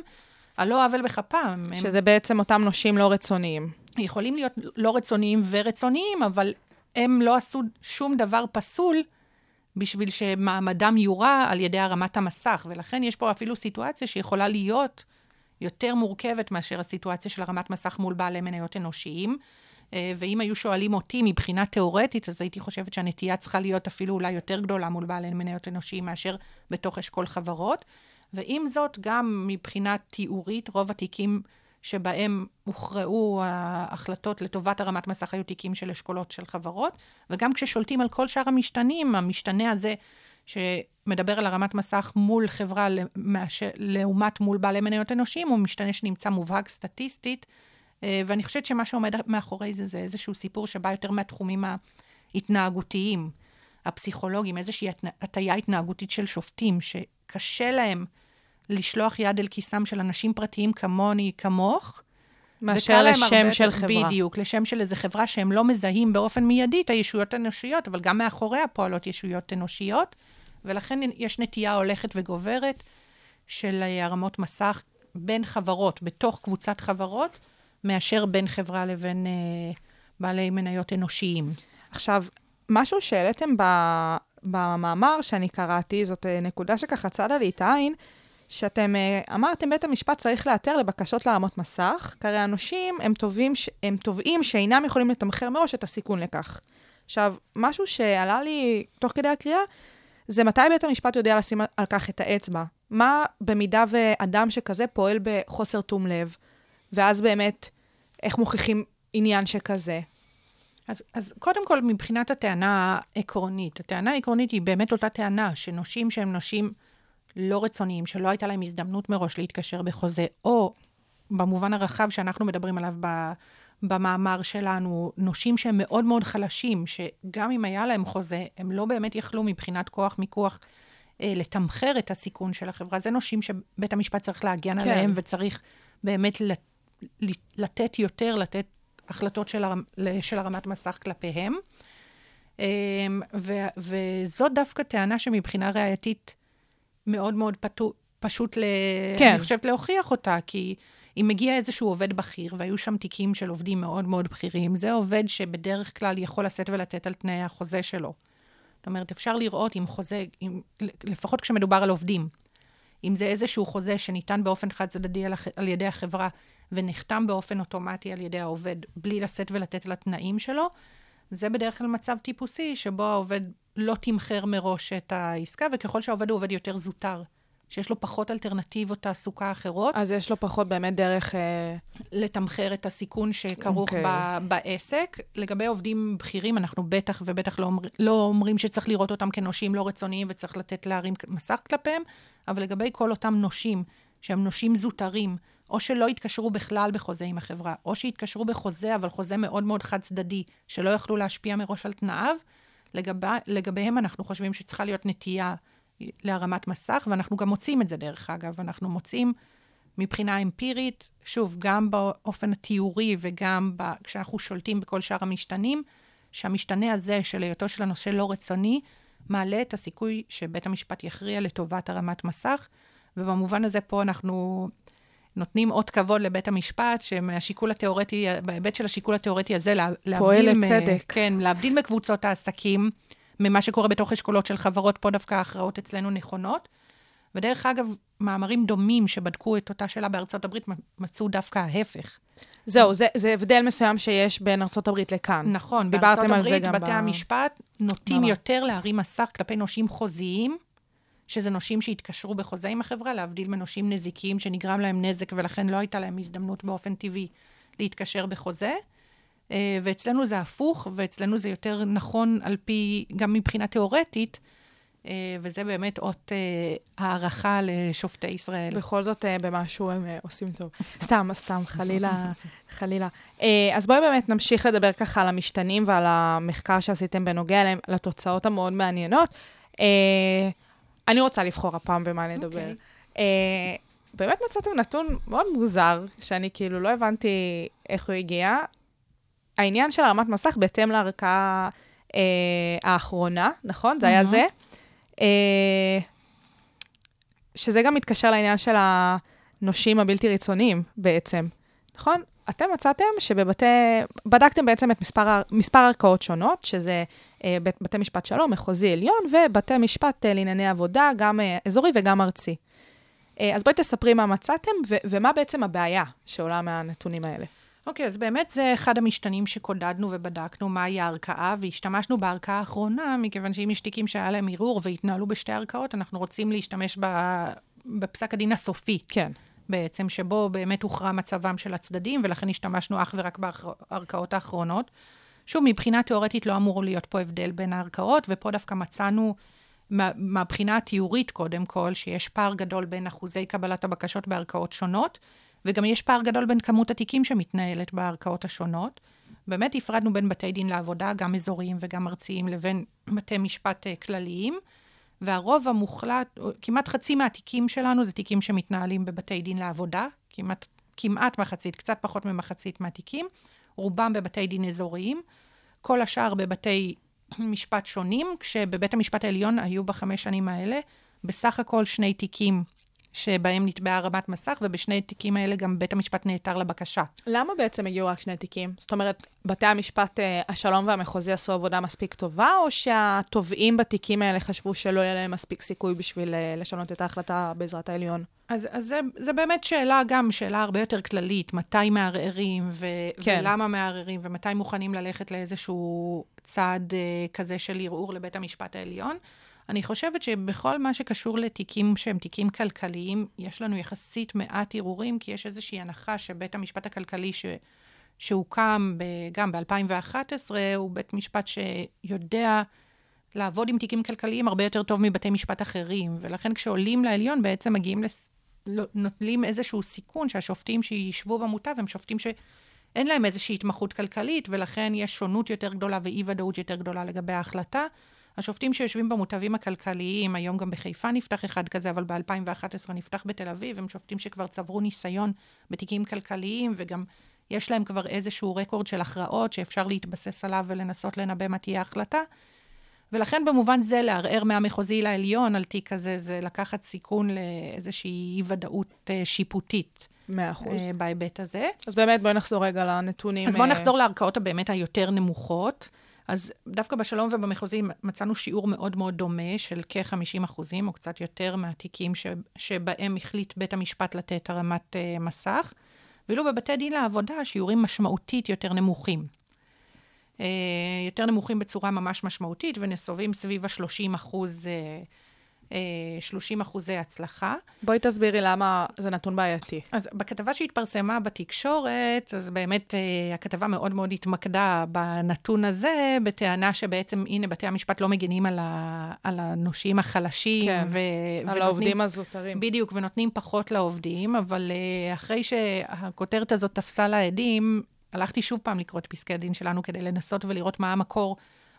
S2: על לא עוול בכפם. הם-
S1: שזה בעצם אותם נושים לא רצוניים.
S2: יכולים להיות לא רצוניים ורצוניים, אבל הם לא עשו שום דבר פסול בשביל שמעמדם יורע על ידי הרמת המסך, ולכן יש פה אפילו סיטואציה שיכולה להיות יותר מורכבת מאשר הסיטואציה של הרמת מסך מול בעלי מניות אנושיים. אה, ואם היו שואלים אותי מבחינה תיאורטית, אז הייתי חושבת שהנטייה צריכה להיות אפילו אולי יותר גדולה מול בעלי מניות אנושיים מאשר בתוך אשכול חברות. ועם זאת, גם מבחינה תיאורית, רוב התיקים שבהם הוכרעו ההחלטות לטובת הרמת מסך היו תיקים של אשכולות של חברות, וגם כששולטים על כל שאר המשתנים, המשתנה הזה שמדבר על הרמת מסך מול חברה למאשר, לעומת מול בעלי מניות אנושיים, הוא משתנה שנמצא מובהק סטטיסטית, ואני חושבת שמה שעומד מאחורי זה, זה איזשהו סיפור שבא יותר מהתחומים ההתנהגותיים, הפסיכולוגיים, איזושהי הטיה התנהגותית של שופטים, שקשה להם לשלוח יד אל כיסם של אנשים פרטיים כמוני, כמוך.
S1: מאשר לשם של חברה.
S2: בדיוק, לשם של איזו חברה שהם לא מזהים באופן מיידי את הישויות האנושיות, אבל גם מאחוריה פועלות ישויות אנושיות, ולכן יש נטייה הולכת וגוברת של אה, הרמות מסך בין חברות, בתוך קבוצת חברות, מאשר בין חברה לבין אה, בעלי מניות אנושיים.
S1: עכשיו, משהו שהעליתם ב- במאמר שאני קראתי, זאת אה, נקודה שככה צדה לי את העין, שאתם אה, אמרתם, בית המשפט צריך להיעתר לבקשות להרמות מסך, כי הרי הנושים הם, תובעים, הם תובעים שאינם יכולים לתמחר מראש את הסיכון לכך. עכשיו, משהו שעלה לי תוך כדי הקריאה, זה מתי בית המשפט יודע לשים על כך את האצבע. מה במידה ואדם שכזה פועל בחוסר תום לב, ואז באמת, איך מוכיחים עניין שכזה?
S2: אז, אז קודם כל, מבחינת הטענה העקרונית, הטענה העקרונית היא באמת אותה טענה, שנושים שהם נושים לא רצוניים, שלא הייתה להם הזדמנות מראש להתקשר בחוזה, או במובן הרחב שאנחנו מדברים עליו ב, במאמר שלנו, נושים שהם מאוד מאוד חלשים, שגם אם היה להם חוזה, הם לא באמת יכלו מבחינת כוח מיקוח אה, לתמחר את הסיכון של החברה. זה נושים שבית המשפט צריך להגן
S1: כן.
S2: עליהם, וצריך באמת לתת יותר, לתת החלטות של, הרמ, של הרמת מסך כלפיהם. אמ, ו, וזאת דווקא טענה שמבחינה ראייתית מאוד מאוד פתו, פשוט, ל,
S1: כן.
S2: אני חושבת, להוכיח אותה, כי אם מגיע איזשהו עובד בכיר, והיו שם תיקים של עובדים מאוד מאוד בכירים, זה עובד שבדרך כלל יכול לשאת ולתת על תנאי החוזה שלו. זאת אומרת, אפשר לראות אם חוזה, אם, לפחות כשמדובר על עובדים, אם זה איזשהו חוזה שניתן באופן חד צדדי על, על ידי החברה ונחתם באופן אוטומטי על ידי העובד בלי לשאת ולתת על התנאים שלו, זה בדרך כלל מצב טיפוסי שבו העובד לא תמחר מראש את העסקה, וככל שהעובד הוא עובד יותר זוטר, שיש לו פחות אלטרנטיבות תעסוקה אחרות,
S1: אז יש לו פחות באמת דרך... אה,
S2: לתמחר את הסיכון שכרוך
S1: אוקיי.
S2: okay. בעסק. לגבי עובדים בכירים, אנחנו בטח ובטח לא, אומר, לא אומרים שצריך לראות אותם כנושים לא רצוניים וצריך לתת להרים מסך כלפיהם, אבל לגבי כל אותם נושים, שהם נושים זוטרים, או שלא התקשרו בכלל בחוזה עם החברה, או שהתקשרו בחוזה, אבל חוזה מאוד מאוד חד צדדי, שלא יכלו להשפיע מראש על תנאיו, לגבי, לגביהם אנחנו חושבים שצריכה להיות נטייה להרמת מסך, ואנחנו גם מוצאים את זה דרך אגב. אנחנו מוצאים מבחינה אמפירית, שוב, גם באופן התיאורי וגם ב, כשאנחנו שולטים בכל שאר המשתנים, שהמשתנה הזה של היותו של הנושא לא רצוני, מעלה את הסיכוי שבית המשפט יכריע לטובת הרמת מסך, ובמובן הזה פה אנחנו נותנים אות כבוד לבית המשפט, שמהשיקול התיאורטי, בהיבט של השיקול התיאורטי הזה, לה,
S1: פועל
S2: להבדיל... מ-
S1: לצדק.
S2: כן, להבדיל מקבוצות העסקים, ממה שקורה בתוך אשכולות של חברות, פה דווקא ההכרעות אצלנו נכונות. ודרך אגב, מאמרים דומים שבדקו את אותה שאלה בארצות הברית, מצאו דווקא ההפך.
S1: זהו, זה, זה הבדל מסוים שיש בין ארצות הברית לכאן.
S2: נכון, בארצות הברית, בתי
S1: ב-
S2: המשפט נוטים
S1: ממש.
S2: יותר להרים מסך כלפי נושים חוזיים, שזה נושים שהתקשרו בחוזה עם החברה, להבדיל מנושים נזיקיים שנגרם להם נזק ולכן לא הייתה להם הזדמנות באופן טבעי להתקשר בחוזה. אה, ואצלנו זה הפוך, ואצלנו זה יותר נכון על פי, גם מבחינה תיאורטית, אה, וזה באמת אות אה, הערכה לשופטי ישראל.
S1: בכל זאת, במשהו הם עושים טוב. סתם, סתם, חלילה, חלילה. אז בואי באמת נמשיך לדבר ככה על המשתנים ועל המחקר שעשיתם בנוגע אליהם, לתוצאות המאוד מעניינות. אני רוצה לבחור הפעם במה לדבר.
S2: אוקיי.
S1: אה, באמת מצאתם נתון מאוד מוזר, שאני כאילו לא הבנתי איך הוא הגיע. העניין של הרמת מסך בהתאם לערכאה אה, האחרונה, נכון? זה היה. זה. אה, שזה גם מתקשר לעניין של הנושים הבלתי רצוניים בעצם, נכון? אתם מצאתם שבבתי, בדקתם בעצם את מספר, מספר ערכאות שונות, שזה אה, בית, בתי משפט שלום, מחוזי עליון, ובתי משפט אה, לענייני עבודה, גם אה, אזורי וגם ארצי. אה, אז בואי תספרי מה מצאתם, ו- ומה בעצם הבעיה שעולה מהנתונים האלה.
S2: אוקיי, אז באמת זה אחד המשתנים שקודדנו ובדקנו מהי הערכאה, והשתמשנו בערכאה האחרונה, מכיוון שאם יש תיקים שהיה להם ערעור והתנהלו בשתי ערכאות, אנחנו רוצים להשתמש ב... בפסק הדין הסופי,
S1: כן.
S2: בעצם, שבו באמת הוכרע מצבם של הצדדים, ולכן השתמשנו אך ורק בערכאות האחרונות. שוב, מבחינה תיאורטית לא אמור להיות פה הבדל בין הערכאות, ופה דווקא מצאנו, מה- מהבחינה התיאורית קודם כל, שיש פער גדול בין אחוזי קבלת הבקשות בערכאות שונות, וגם יש פער גדול בין כמות התיקים שמתנהלת בערכאות השונות. באמת הפרדנו בין בתי דין לעבודה, גם אזוריים וגם ארציים, לבין בתי משפט אה, כלליים, והרוב המוחלט, כמעט חצי מהתיקים שלנו זה תיקים שמתנהלים בבתי דין לעבודה, כמעט, כמעט מחצית, קצת פחות ממחצית מהתיקים, רובם בבתי דין אזוריים, כל השאר בבתי משפט שונים, כשבבית המשפט העליון היו בחמש שנים האלה בסך הכל שני תיקים שבהם נתבעה הרמת מסך, ובשני תיקים האלה גם בית המשפט נעתר לבקשה.
S1: למה בעצם הגיעו רק שני תיקים? זאת אומרת, בתי המשפט, אה, השלום והמחוזי עשו עבודה מספיק טובה, או שהתובעים בתיקים האלה חשבו שלא יהיה להם מספיק סיכוי בשביל אה, לשנות את ההחלטה בעזרת העליון?
S2: אז, אז זה, זה באמת שאלה גם, שאלה הרבה יותר כללית, מתי מערערים, ו,
S1: כן.
S2: ולמה מערערים, ומתי מוכנים ללכת לאיזשהו צעד אה, כזה של ערעור לבית המשפט העליון. אני חושבת שבכל מה שקשור לתיקים שהם תיקים כלכליים, יש לנו יחסית מעט ערעורים, כי יש איזושהי הנחה שבית המשפט הכלכלי ש, שהוקם ב, גם ב-2011, הוא בית משפט שיודע לעבוד עם תיקים כלכליים הרבה יותר טוב מבתי משפט אחרים, ולכן כשעולים לעליון בעצם מגיעים, לס... לא- נוטלים איזשהו סיכון שהשופטים שישבו במוטב הם שופטים שאין להם איזושהי התמחות כלכלית, ולכן יש שונות יותר גדולה ואי-ודאות יותר גדולה לגבי ההחלטה. השופטים שיושבים במוטבים הכלכליים, היום גם בחיפה נפתח אחד כזה, אבל ב-2011 נפתח בתל אביב, הם שופטים שכבר צברו ניסיון בתיקים כלכליים, וגם יש להם כבר איזשהו רקורד של הכרעות שאפשר להתבסס עליו ולנסות לנבא מה תהיה ההחלטה. ולכן במובן זה לערער מהמחוזי לעליון על תיק כזה, זה לקחת סיכון לאיזושהי אי-ודאות אה, שיפוטית
S1: מאה אחוז.
S2: אה, בהיבט הזה.
S1: אז באמת, בואי נחזור רגע לנתונים.
S2: אז בואו
S1: אה,
S2: נחזור לערכאות הבאמת היותר נמוכות. אז דווקא בשלום ובמחוזי מצאנו שיעור מאוד מאוד דומה של כ-50 אחוזים, או קצת יותר מהתיקים ש... שבהם החליט בית המשפט לתת הרמת uh, מסך, ואילו בבתי דין לעבודה השיעורים משמעותית יותר נמוכים. Uh, יותר נמוכים בצורה ממש משמעותית, ונסובים סביב ה-30 אחוז, uh, 30 אחוזי הצלחה.
S1: בואי תסבירי למה זה נתון בעייתי.
S2: אז בכתבה שהתפרסמה בתקשורת, אז באמת אה, הכתבה מאוד מאוד התמקדה בנתון הזה, בטענה שבעצם, הנה, בתי המשפט לא מגינים על, ה, על הנושים החלשים.
S1: כן,
S2: ו,
S1: על העובדים הזוטרים.
S2: בדיוק, ונותנים פחות לעובדים, אבל אה, אחרי שהכותרת הזאת תפסה לה הלכתי שוב פעם לקרוא את פסקי הדין שלנו כדי לנסות ולראות מה המקור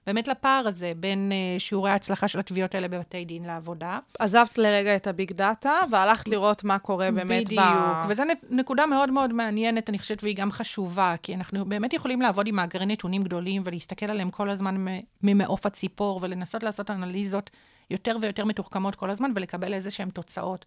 S2: באמת לפער הזה בין אה, שיעורי ההצלחה של התביעות האלה בבתי דין לעבודה.
S1: עזבת לרגע את הביג דאטה, והלכת לראות מה קורה באמת
S2: בדיוק,
S1: ב...
S2: וזו נ- נקודה מאוד מאוד מעניינת, אני חושבת, והיא גם חשובה, כי אנחנו באמת יכולים לעבוד עם מאגרי נתונים גדולים ולהסתכל עליהם כל הזמן ממעוף הציפור, ולנסות לעשות אנליזות יותר ויותר מתוחכמות כל הזמן, ולקבל איזה שהן תוצאות.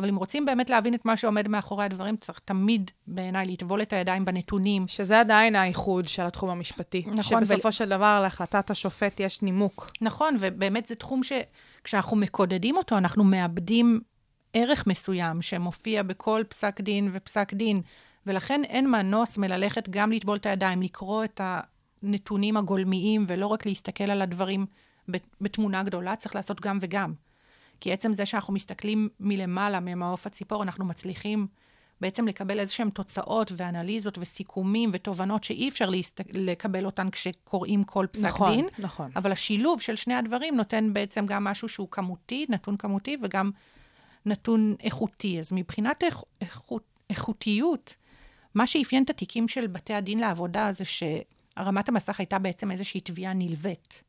S2: אבל אם רוצים באמת להבין את מה שעומד מאחורי הדברים, צריך תמיד, בעיניי, לטבול את הידיים בנתונים.
S1: שזה עדיין האיחוד של התחום המשפטי.
S2: נכון,
S1: שבסופו
S2: ול-
S1: של דבר, להחלטת השופט יש נימוק.
S2: נכון, ובאמת זה תחום שכשאנחנו מקודדים אותו, אנחנו מאבדים ערך מסוים שמופיע בכל פסק דין ופסק דין, ולכן אין מנוס מללכת גם לטבול את הידיים, לקרוא את הנתונים הגולמיים, ולא רק להסתכל על הדברים בתמונה גדולה, צריך לעשות גם וגם. כי עצם זה שאנחנו מסתכלים מלמעלה, ממעוף הציפור, אנחנו מצליחים בעצם לקבל איזה שהן תוצאות ואנליזות וסיכומים ותובנות שאי אפשר להסת... לקבל אותן כשקוראים כל פסק
S1: נכון,
S2: דין.
S1: נכון.
S2: אבל השילוב של שני הדברים נותן בעצם גם משהו שהוא כמותי, נתון כמותי, וגם נתון איכותי. אז מבחינת איכ... איכות... איכותיות, מה שאפיין את התיקים של בתי הדין לעבודה זה שהרמת המסך הייתה בעצם איזושהי תביעה נלווית.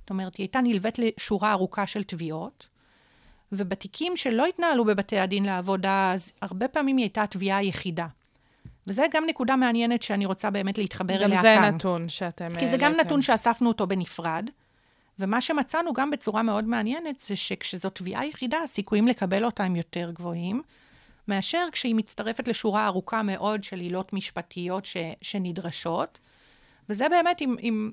S2: זאת אומרת, היא הייתה נלווית לשורה ארוכה של תביעות, ובתיקים שלא התנהלו בבתי הדין לעבודה, אז הרבה פעמים היא הייתה התביעה היחידה. וזה גם נקודה מעניינת שאני רוצה באמת להתחבר אליה כאן.
S1: גם זה נתון שאתם...
S2: כי זה גם
S1: העליתם.
S2: נתון שאספנו אותו בנפרד, ומה שמצאנו גם בצורה מאוד מעניינת, זה שכשזו תביעה יחידה, הסיכויים לקבל אותה הם יותר גבוהים, מאשר כשהיא מצטרפת לשורה ארוכה מאוד של עילות משפטיות ש, שנדרשות. וזה באמת, אם, אם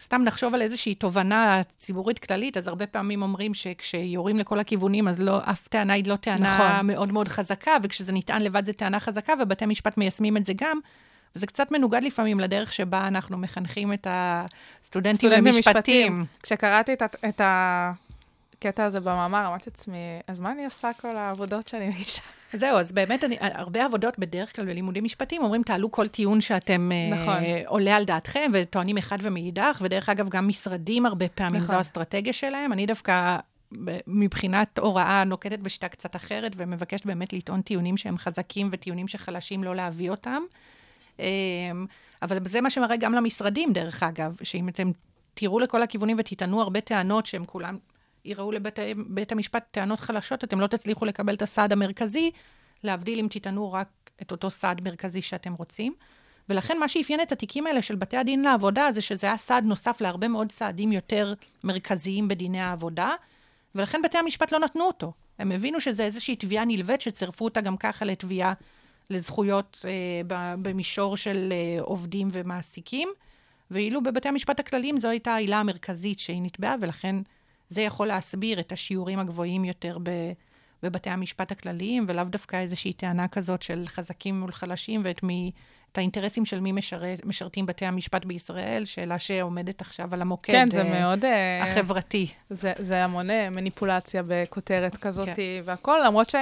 S2: סתם נחשוב על איזושהי תובנה ציבורית כללית, אז הרבה פעמים אומרים שכשיורים לכל הכיוונים, אז לא, אף טענה היא לא טענה
S1: נכון.
S2: מאוד מאוד חזקה, וכשזה נטען לבד זה טענה חזקה, ובתי משפט מיישמים את זה גם. וזה קצת מנוגד לפעמים לדרך שבה אנחנו מחנכים את הסטודנטים
S1: סטודנט
S2: למשפטים.
S1: כשקראתי את, ה- את הקטע הזה במאמר, אמרתי לעצמי, אז מה אני עושה כל העבודות שאני מגישה?
S2: זהו, אז באמת, אני, הרבה עבודות בדרך כלל בלימודים משפטיים אומרים, תעלו כל טיעון שאתם
S1: נכון.
S2: אה, עולה על דעתכם, וטוענים אחד ומאידך, ודרך אגב, גם משרדים הרבה פעמים
S1: נכון.
S2: זו האסטרטגיה שלהם. אני דווקא, מבחינת הוראה, נוקטת בשיטה קצת אחרת, ומבקשת באמת לטעון טיעונים שהם חזקים וטיעונים שחלשים לא להביא אותם. אה, אבל זה מה שמראה גם למשרדים, דרך אגב, שאם אתם תראו לכל הכיוונים ותטענו הרבה טענות שהן כולן יראו לבית בית המשפט טענות חלשות, אתם לא תצליחו לקבל את הסעד המרכזי, להבדיל אם תטענו רק את אותו סעד מרכזי שאתם רוצים. ולכן מה שאפיין את התיקים האלה של בתי הדין לעבודה, זה שזה היה סעד נוסף להרבה מאוד סעדים יותר מרכזיים בדיני העבודה, ולכן בתי המשפט לא נתנו אותו. הם הבינו שזה איזושהי תביעה נלווית שצירפו אותה גם ככה לתביעה לזכויות אה, במישור של אה, עובדים ומעסיקים, ואילו בבתי המשפט הכלליים זו הייתה העילה המרכזית שהיא נתבעה, ולכן זה יכול להסביר את השיעורים הגבוהים יותר ב- בבתי המשפט הכלליים, ולאו דווקא איזושהי טענה כזאת של חזקים מול חלשים, ואת מי, את האינטרסים של מי משרת, משרתים בתי המשפט בישראל, שאלה שעומדת עכשיו על המוקד
S1: כן, זה
S2: אה,
S1: מאוד... אה,
S2: החברתי.
S1: זה, זה המון אה, מניפולציה בכותרת כזאת
S2: כן.
S1: והכל, למרות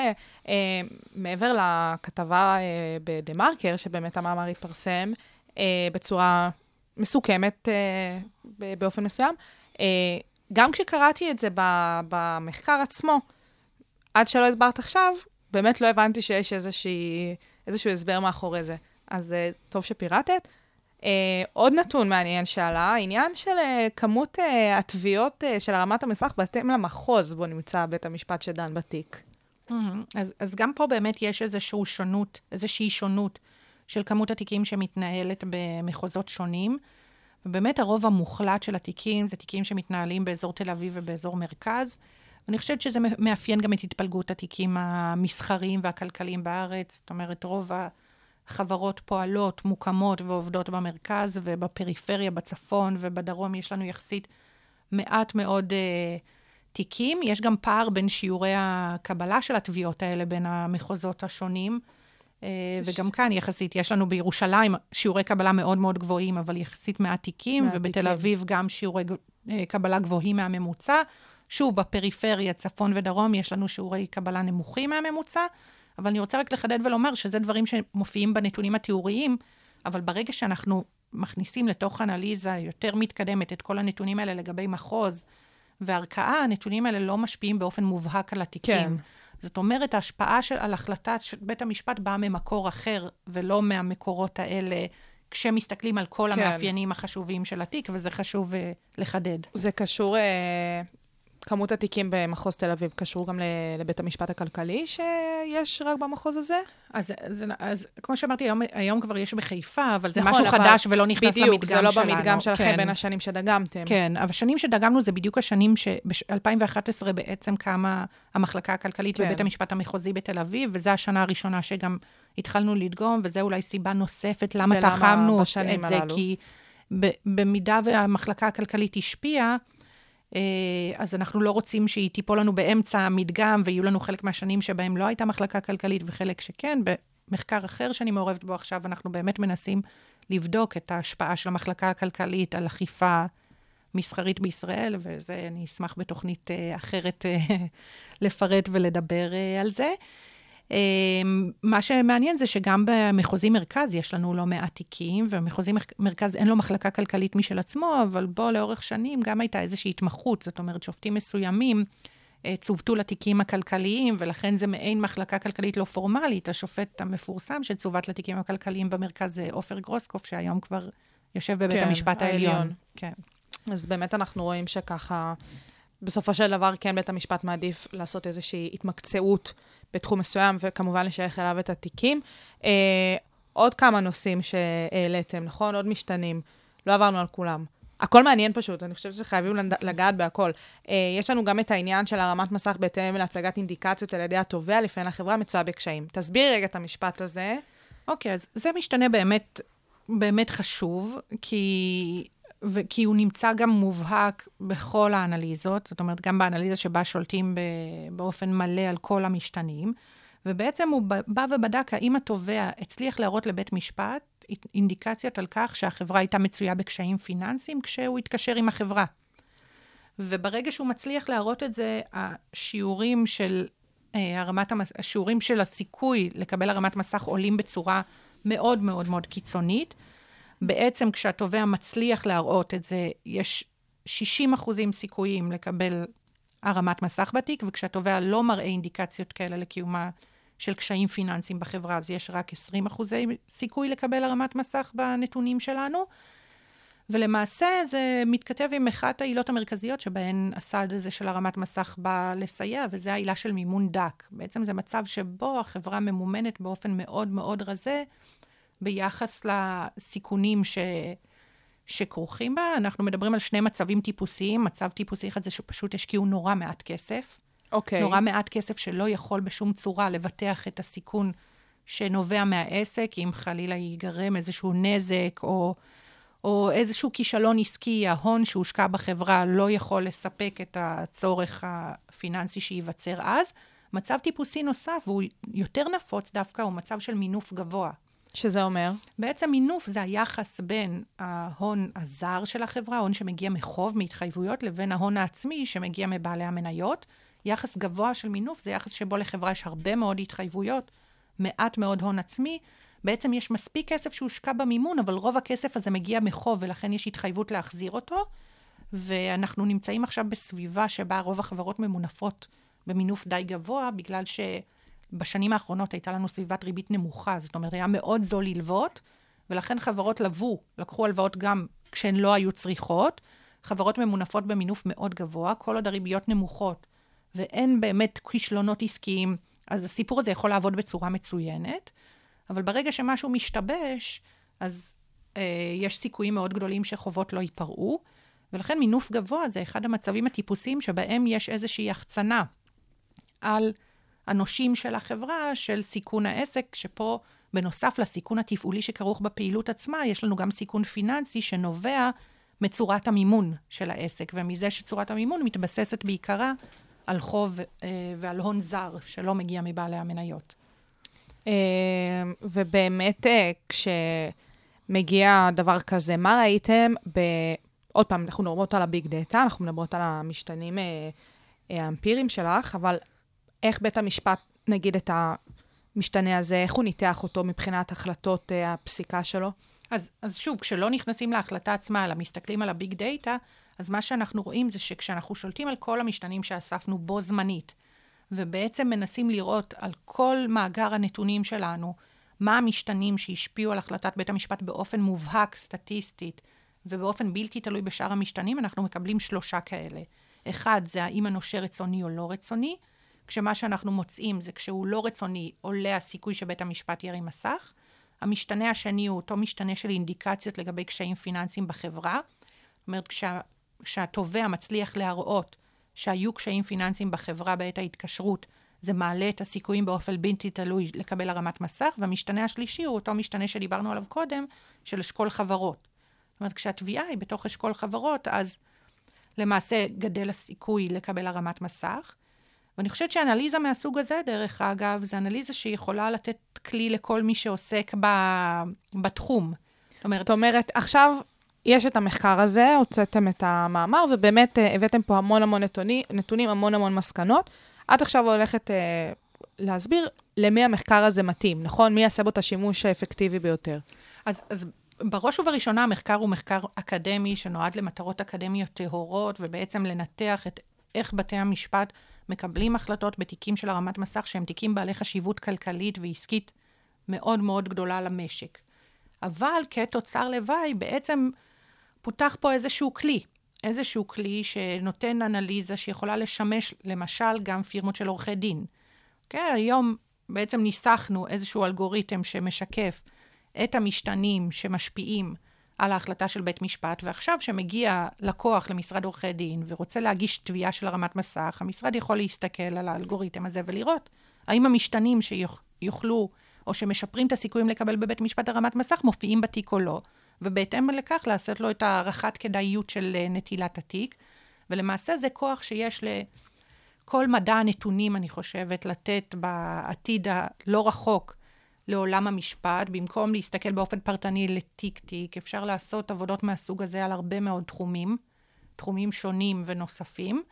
S1: שמעבר לכתבה אה, בדה-מרקר, שבאמת המאמר התפרסם אה, בצורה מסוכמת אה, ב- באופן מסוים, אה, גם כשקראתי את זה במחקר עצמו, עד שלא הסברת עכשיו, באמת לא הבנתי שיש איזושהי, איזשהו הסבר מאחורי זה. אז אה, טוב שפירטת. Uh, עוד נתון מעניין שעלה, העניין של uh, כמות uh, התביעות uh, של הרמת המסך בהתאם למחוז בו נמצא בית המשפט שדן בתיק.
S2: Mm-hmm. אז, אז גם פה באמת יש איזושהי שונות, איזושהי שונות של כמות התיקים שמתנהלת במחוזות שונים. ובאמת הרוב המוחלט של התיקים זה תיקים שמתנהלים באזור תל אביב ובאזור מרכז. אני חושבת שזה מאפיין גם את התפלגות התיקים המסחריים והכלכליים בארץ. זאת אומרת, רוב החברות פועלות, מוקמות ועובדות במרכז ובפריפריה, בצפון ובדרום יש לנו יחסית מעט מאוד uh, תיקים. יש גם פער בין שיעורי הקבלה של התביעות האלה בין המחוזות השונים. Uh, וגם כאן יחסית, יש לנו בירושלים שיעורי קבלה מאוד מאוד גבוהים, אבל יחסית מעט תיקים,
S1: מעט
S2: ובתל. אביב גם שיעורי uh, קבלה גבוהים מהממוצע. שוב, בפריפריה, צפון ודרום, יש לנו שיעורי קבלה נמוכים מהממוצע, אבל אני רוצה רק לחדד ולומר שזה דברים שמופיעים בנתונים התיאוריים, אבל ברגע שאנחנו מכניסים לתוך אנליזה יותר מתקדמת את כל הנתונים האלה לגבי מחוז וערכאה, הנתונים האלה לא משפיעים באופן מובהק על התיקים.
S1: כן.
S2: זאת אומרת, ההשפעה של, על החלטה של בית המשפט באה ממקור אחר, ולא מהמקורות האלה, כשמסתכלים על כל
S1: כן.
S2: המאפיינים החשובים של התיק, וזה חשוב uh, לחדד.
S1: זה קשור, אה, כמות התיקים במחוז תל אביב קשור גם לבית המשפט הכלכלי שיש רק במחוז הזה?
S2: אז, אז, אז כמו שאמרתי, היום, היום כבר יש בחיפה, אבל זה
S1: נכון,
S2: משהו
S1: אבל
S2: חדש ולא נכנס
S1: בדיוק,
S2: למדגם שלנו.
S1: בדיוק, זה לא במדגם שלכם
S2: כן.
S1: בין השנים שדגמתם.
S2: כן, אבל השנים שדגמנו זה בדיוק השנים שב-2011 בעצם קמה המחלקה הכלכלית
S1: כן.
S2: בבית המשפט המחוזי בתל אביב, וזו השנה הראשונה שגם התחלנו לדגום, וזו אולי סיבה נוספת למה תחמנו את זה,
S1: הללו?
S2: כי ב- במידה והמחלקה הכלכלית השפיעה, אז אנחנו לא רוצים שהיא תיפול לנו באמצע המדגם, ויהיו לנו חלק מהשנים שבהם לא הייתה מחלקה כלכלית וחלק שכן. במחקר אחר שאני מעורבת בו עכשיו, אנחנו באמת מנסים לבדוק את ההשפעה של המחלקה הכלכלית על אכיפה מסחרית בישראל, וזה, אני אשמח בתוכנית אה, אחרת אה, לפרט ולדבר אה, על זה. אה, מה שמעניין זה שגם במחוזי מרכז יש לנו לא מעט תיקים, ומחוזי מרכז אין לו מחלקה כלכלית משל עצמו, אבל בו לאורך שנים גם הייתה איזושהי התמחות, זאת אומרת, שופטים מסוימים אה, צוותו לתיקים הכלכליים, ולכן זה מעין מחלקה כלכלית לא פורמלית. השופט המפורסם שצוות לתיקים הכלכליים במרכז זה עופר גרוסקוף, שהיום כבר יושב בבית
S1: כן,
S2: המשפט העליון.
S1: העליון.
S2: כן.
S1: אז באמת אנחנו רואים שככה, בסופו של דבר כן בית המשפט מעדיף לעשות איזושהי התמקצעות בתחום מסוים, וכמובן לשייך אליו את התיקים. אה, עוד כמה נושאים שהעליתם, נכון? עוד משתנים. לא עברנו על כולם. הכל מעניין פשוט, אני חושבת שחייבים לגעת בהכל. אה, יש לנו גם את העניין של הרמת מסך בהתאם להצגת אינדיקציות על ידי התובע, לפעמים החברה מצויה בקשיים. תסבירי רגע את המשפט הזה.
S2: אוקיי, אז זה משתנה באמת, באמת חשוב, כי, כי הוא נמצא גם מובהק בכל האנליזות, זאת אומרת, גם באנליזה שבה שולטים באופן מלא על כל המשתנים, ובעצם הוא בא ובדק האם התובע הצליח להראות לבית משפט אינדיקציות על כך שהחברה הייתה מצויה בקשיים פיננסיים כשהוא התקשר עם החברה. וברגע שהוא מצליח להראות את זה, השיעורים של אה, הרמת המס... השיעורים של הסיכוי לקבל הרמת מסך עולים בצורה מאוד מאוד מאוד קיצונית. בעצם כשהתובע מצליח להראות את זה, יש 60 אחוזים סיכויים לקבל הרמת מסך בתיק, וכשהתובע לא מראה אינדיקציות כאלה לקיומה של קשיים פיננסיים בחברה, אז יש רק 20 אחוזי סיכוי לקבל הרמת מסך בנתונים שלנו. ולמעשה זה מתכתב עם אחת העילות המרכזיות שבהן הסעד הזה של הרמת מסך בא לסייע, וזה העילה של מימון דק. בעצם זה מצב שבו החברה ממומנת באופן מאוד מאוד רזה ביחס לסיכונים ש... שכרוכים בה. אנחנו מדברים על שני מצבים טיפוסיים. מצב טיפוסי אחד זה שפשוט השקיעו נורא מעט כסף.
S1: אוקיי.
S2: נורא מעט כסף שלא יכול בשום צורה לבטח את הסיכון שנובע מהעסק, אם חלילה ייגרם איזשהו נזק או, או איזשהו כישלון עסקי, ההון שהושקע בחברה לא יכול לספק את הצורך הפיננסי שייווצר אז. מצב טיפוסי נוסף, והוא יותר נפוץ דווקא, הוא מצב של מינוף גבוה.
S1: שזה אומר?
S2: בעצם מינוף זה היחס בין ההון הזר של החברה, ההון שמגיע מחוב, מהתחייבויות, לבין ההון העצמי שמגיע מבעלי המניות. יחס גבוה של מינוף זה יחס שבו לחברה יש הרבה מאוד התחייבויות, מעט מאוד הון עצמי. בעצם יש מספיק כסף שהושקע במימון, אבל רוב הכסף הזה מגיע מחוב, ולכן יש התחייבות להחזיר אותו. ואנחנו נמצאים עכשיו בסביבה שבה רוב החברות ממונפות במינוף די גבוה, בגלל שבשנים האחרונות הייתה לנו סביבת ריבית נמוכה, זאת אומרת, היה מאוד זול ללוות, ולכן חברות לבו, לקחו הלוואות גם כשהן לא היו צריכות. חברות ממונפות במינוף מאוד גבוה, כל עוד הריביות נמוכות ואין באמת כישלונות עסקיים, אז הסיפור הזה יכול לעבוד בצורה מצוינת, אבל ברגע שמשהו משתבש, אז אה, יש סיכויים מאוד גדולים שחובות לא ייפרעו, ולכן מינוף גבוה זה אחד המצבים הטיפוסיים שבהם יש איזושהי החצנה על הנושים של החברה, של סיכון העסק, שפה, בנוסף לסיכון התפעולי שכרוך בפעילות עצמה, יש לנו גם סיכון פיננסי שנובע מצורת המימון של העסק, ומזה שצורת המימון מתבססת בעיקרה על חוב אה, ועל הון זר שלא מגיע מבעלי המניות.
S1: אה, ובאמת, אה, כשמגיע דבר כזה, מה ראיתם ב... עוד פעם, אנחנו מדברות על הביג דאטה, אנחנו מדברות על המשתנים אה, האמפיריים שלך, אבל איך בית המשפט, נגיד, את המשתנה הזה, איך הוא ניתח אותו מבחינת החלטות אה, הפסיקה שלו?
S2: אז, אז שוב, כשלא נכנסים להחלטה עצמה, אלא מסתכלים על הביג דאטה, אז מה שאנחנו רואים זה שכשאנחנו שולטים על כל המשתנים שאספנו בו זמנית, ובעצם מנסים לראות על כל מאגר הנתונים שלנו, מה המשתנים שהשפיעו על החלטת בית המשפט באופן מובהק, סטטיסטית, ובאופן בלתי תלוי בשאר המשתנים, אנחנו מקבלים שלושה כאלה. אחד, זה האם הנושה רצוני או לא רצוני, כשמה שאנחנו מוצאים זה כשהוא לא רצוני, עולה הסיכוי שבית המשפט ירים מסך. המשתנה השני הוא אותו משתנה של אינדיקציות לגבי קשיים פיננסיים בחברה. זאת אומרת, כשה, כשהתובע מצליח להראות שהיו קשיים פיננסיים בחברה בעת ההתקשרות, זה מעלה את הסיכויים באופן בלתי תלוי לקבל הרמת מסך, והמשתנה השלישי הוא אותו משתנה שדיברנו עליו קודם, של אשכול חברות. זאת אומרת, כשהתביעה היא בתוך אשכול חברות, אז למעשה גדל הסיכוי לקבל הרמת מסך. ואני חושבת שאנליזה מהסוג הזה, דרך אגב, זה אנליזה שיכולה לתת כלי לכל מי שעוסק ב... בתחום.
S1: זאת אומרת, זאת אומרת, עכשיו יש את המחקר הזה, הוצאתם את המאמר, ובאמת uh, הבאתם פה המון המון נתונים, נתונים, המון המון מסקנות. את עכשיו הולכת uh, להסביר למי המחקר הזה מתאים, נכון? מי יעשה בו את השימוש האפקטיבי ביותר.
S2: אז, אז בראש ובראשונה המחקר הוא מחקר אקדמי שנועד למטרות אקדמיות טהורות, ובעצם לנתח את איך בתי המשפט מקבלים החלטות בתיקים של הרמת מסך, שהם תיקים בעלי חשיבות כלכלית ועסקית מאוד מאוד גדולה למשק. אבל כתוצר לוואי, בעצם פותח פה איזשהו כלי, איזשהו כלי שנותן אנליזה שיכולה לשמש, למשל, גם פירמות של עורכי דין. אוקיי? היום בעצם ניסחנו איזשהו אלגוריתם שמשקף את המשתנים שמשפיעים על ההחלטה של בית משפט, ועכשיו שמגיע לקוח למשרד עורכי דין ורוצה להגיש תביעה של הרמת מסך, המשרד יכול להסתכל על האלגוריתם הזה ולראות האם המשתנים שיוכלו או שמשפרים את הסיכויים לקבל בבית משפט הרמת מסך מופיעים בתיק או לא, ובהתאם לכך לעשות לו את הערכת כדאיות של אה, נטילת התיק. ולמעשה זה כוח שיש לכל מדע הנתונים, אני חושבת, לתת בעתיד הלא רחוק לעולם המשפט, במקום להסתכל באופן פרטני לתיק-תיק, אפשר לעשות עבודות מהסוג הזה על הרבה מאוד תחומים, תחומים שונים ונוספים,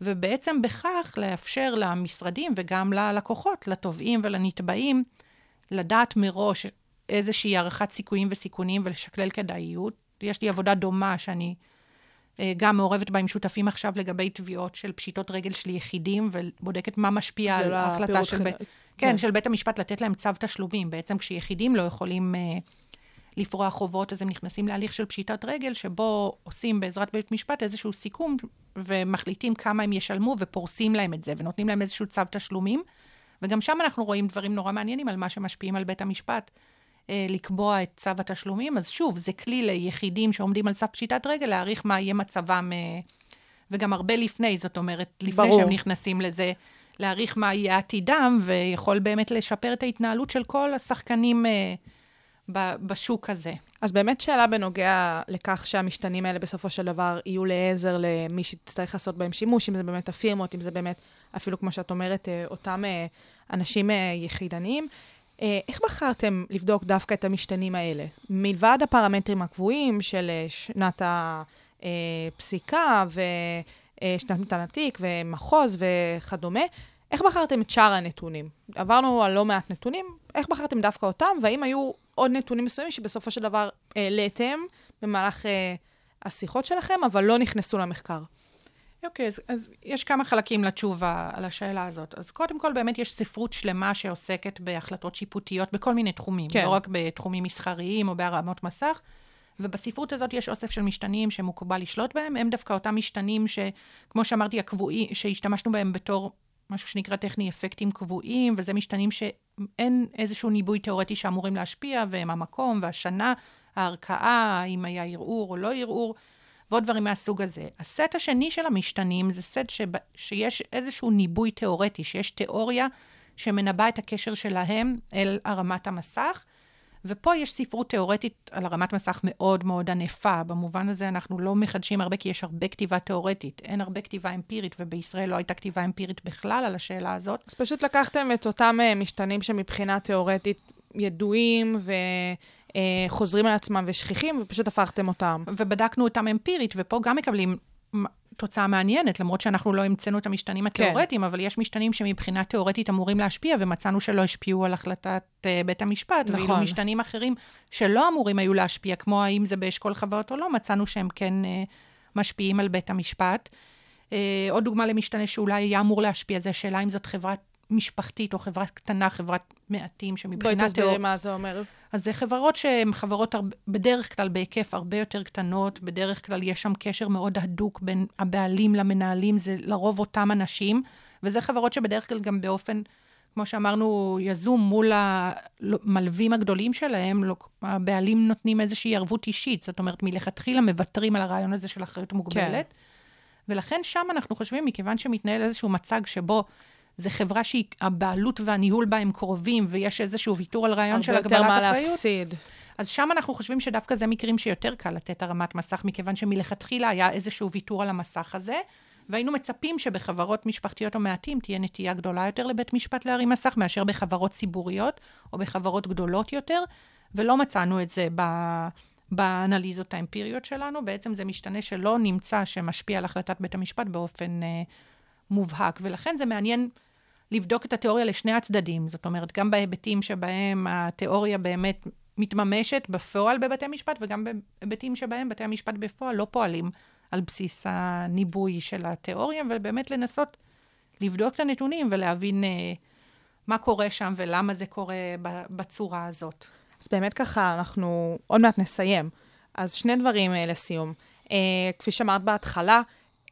S2: ובעצם בכך לאפשר למשרדים וגם ללקוחות, לתובעים ולנתבעים, לדעת מראש איזושהי הערכת סיכויים וסיכונים ולשקלל כדאיות. יש לי עבודה דומה שאני אה, גם מעורבת בה עם שותפים עכשיו לגבי תביעות של פשיטות רגל של יחידים, ובודקת מה משפיע על ההחלטה של בית... כן, כן, של בית המשפט לתת להם צו תשלומים. בעצם כשיחידים לא יכולים uh, לפרוע חובות, אז הם נכנסים להליך של פשיטת רגל, שבו עושים בעזרת בית משפט איזשהו סיכום, ומחליטים כמה הם ישלמו, ופורסים להם את זה, ונותנים להם איזשהו צו תשלומים. וגם שם אנחנו רואים דברים נורא מעניינים על מה שמשפיעים על בית המשפט. אה, לקבוע את צו התשלומים, אז שוב, זה כלי ליחידים שעומדים על סף פשיטת רגל, להעריך מה יהיה מצבם, אה, וגם הרבה לפני, זאת אומרת, לפני ברור. שהם נכנסים לזה, להעריך מה יהיה עתידם, ויכול באמת לשפר את ההתנהלות של כל השחקנים אה, בשוק הזה.
S1: אז באמת שאלה בנוגע לכך שהמשתנים האלה בסופו של דבר יהיו לעזר למי שתצטרך לעשות בהם שימוש, אם זה באמת הפירמות, אם זה באמת, אפילו כמו שאת אומרת, אותם אנשים יחידניים. אה, איך בחרתם לבדוק דווקא את המשתנים האלה? מלבד הפרמטרים הקבועים של אה, שנת הפסיקה ושנת מתן התיק ומחוז וכדומה, איך בחרתם את שאר הנתונים? עברנו על לא מעט נתונים, איך בחרתם דווקא אותם, והאם היו עוד נתונים מסוימים שבסופו של דבר העליתם במהלך השיחות שלכם, אבל לא נכנסו למחקר?
S2: אוקיי, okay, אז, אז יש כמה חלקים לתשובה על השאלה הזאת. אז קודם כל, באמת יש ספרות שלמה שעוסקת בהחלטות שיפוטיות בכל מיני תחומים, כן. לא רק בתחומים מסחריים או בהרמות מסך. ובספרות הזאת יש אוסף של משתנים שמקובל לשלוט בהם. הם דווקא אותם משתנים שכמו שאמרתי, הקבועי, שהשתמשנו בהם בתור משהו שנקרא טכני אפקטים קבועים, וזה משתנים שאין איזשהו ניבוי תיאורטי שאמורים להשפיע, והם המקום והשנה, הערכאה, אם היה ערעור או לא ערעור. ועוד דברים מהסוג הזה. הסט השני של המשתנים זה סט שב, שיש איזשהו ניבוי תיאורטי, שיש תיאוריה שמנבא את הקשר שלהם אל הרמת המסך. ופה יש ספרות תיאורטית על הרמת מסך מאוד מאוד ענפה. במובן הזה אנחנו לא מחדשים הרבה, כי יש הרבה כתיבה תיאורטית. אין הרבה כתיבה אמפירית, ובישראל לא הייתה כתיבה אמפירית בכלל על השאלה הזאת.
S1: אז פשוט לקחתם את אותם אה, משתנים שמבחינה תיאורטית ידועים ו... אה, חוזרים על עצמם ושכיחים, ופשוט הפכתם אותם.
S2: ובדקנו אותם אמפירית, ופה גם מקבלים תוצאה מעניינת, למרות שאנחנו לא המצאנו את המשתנים כן. התיאורטיים, כן. אבל יש משתנים שמבחינה תיאורטית אמורים להשפיע, ומצאנו שלא השפיעו על החלטת uh, בית המשפט. נכון. ואילו משתנים אחרים שלא אמורים היו להשפיע, כמו האם זה באשכול חברות או לא, מצאנו שהם כן uh, משפיעים על בית המשפט. Uh, עוד דוגמה למשתנה שאולי היה אמור להשפיע, זה השאלה אם זאת חברת משפחתית או חברה קטנה, חברת מעטים, שמבחינת...
S1: בואי תסבירי מה זה אומר.
S2: אז זה חברות שהן חברות הרבה, בדרך כלל בהיקף הרבה יותר קטנות, בדרך כלל יש שם קשר מאוד הדוק בין הבעלים למנהלים, זה לרוב אותם אנשים, וזה חברות שבדרך כלל גם באופן, כמו שאמרנו, יזום מול המלווים הגדולים שלהם, לא, הבעלים נותנים איזושהי ערבות אישית, זאת אומרת, מלכתחילה מוותרים על הרעיון הזה של אחריות מוגבלת. כן. ולכן שם אנחנו חושבים, מכיוון שמתנהל איזשהו מצג שבו זה חברה שהבעלות והניהול בה הם קרובים, ויש איזשהו ויתור על רעיון של הגבלת אחריות. הרבה יותר מה להפסיד. אז שם אנחנו חושבים שדווקא זה מקרים שיותר קל לתת הרמת מסך, מכיוון שמלכתחילה היה איזשהו ויתור על המסך הזה, והיינו מצפים שבחברות משפחתיות או מעטים תהיה נטייה גדולה יותר לבית משפט להרים מסך, מאשר בחברות ציבוריות או בחברות גדולות יותר, ולא מצאנו את זה ב... באנליזות האמפיריות שלנו. בעצם זה משתנה שלא נמצא שמשפיע על החלטת בית המשפט באופן אה, מובהק, ולכן זה מעניין לבדוק את התיאוריה לשני הצדדים. זאת אומרת, גם בהיבטים שבהם התיאוריה באמת מתממשת בפועל בבתי משפט, וגם בהיבטים שבהם בתי המשפט בפועל לא פועלים על בסיס הניבוי של התיאוריה, ובאמת לנסות לבדוק את הנתונים ולהבין אה, מה קורה שם ולמה זה קורה בצורה הזאת.
S1: אז באמת ככה, אנחנו עוד מעט נסיים. אז שני דברים אה, לסיום. אה, כפי שאמרת בהתחלה,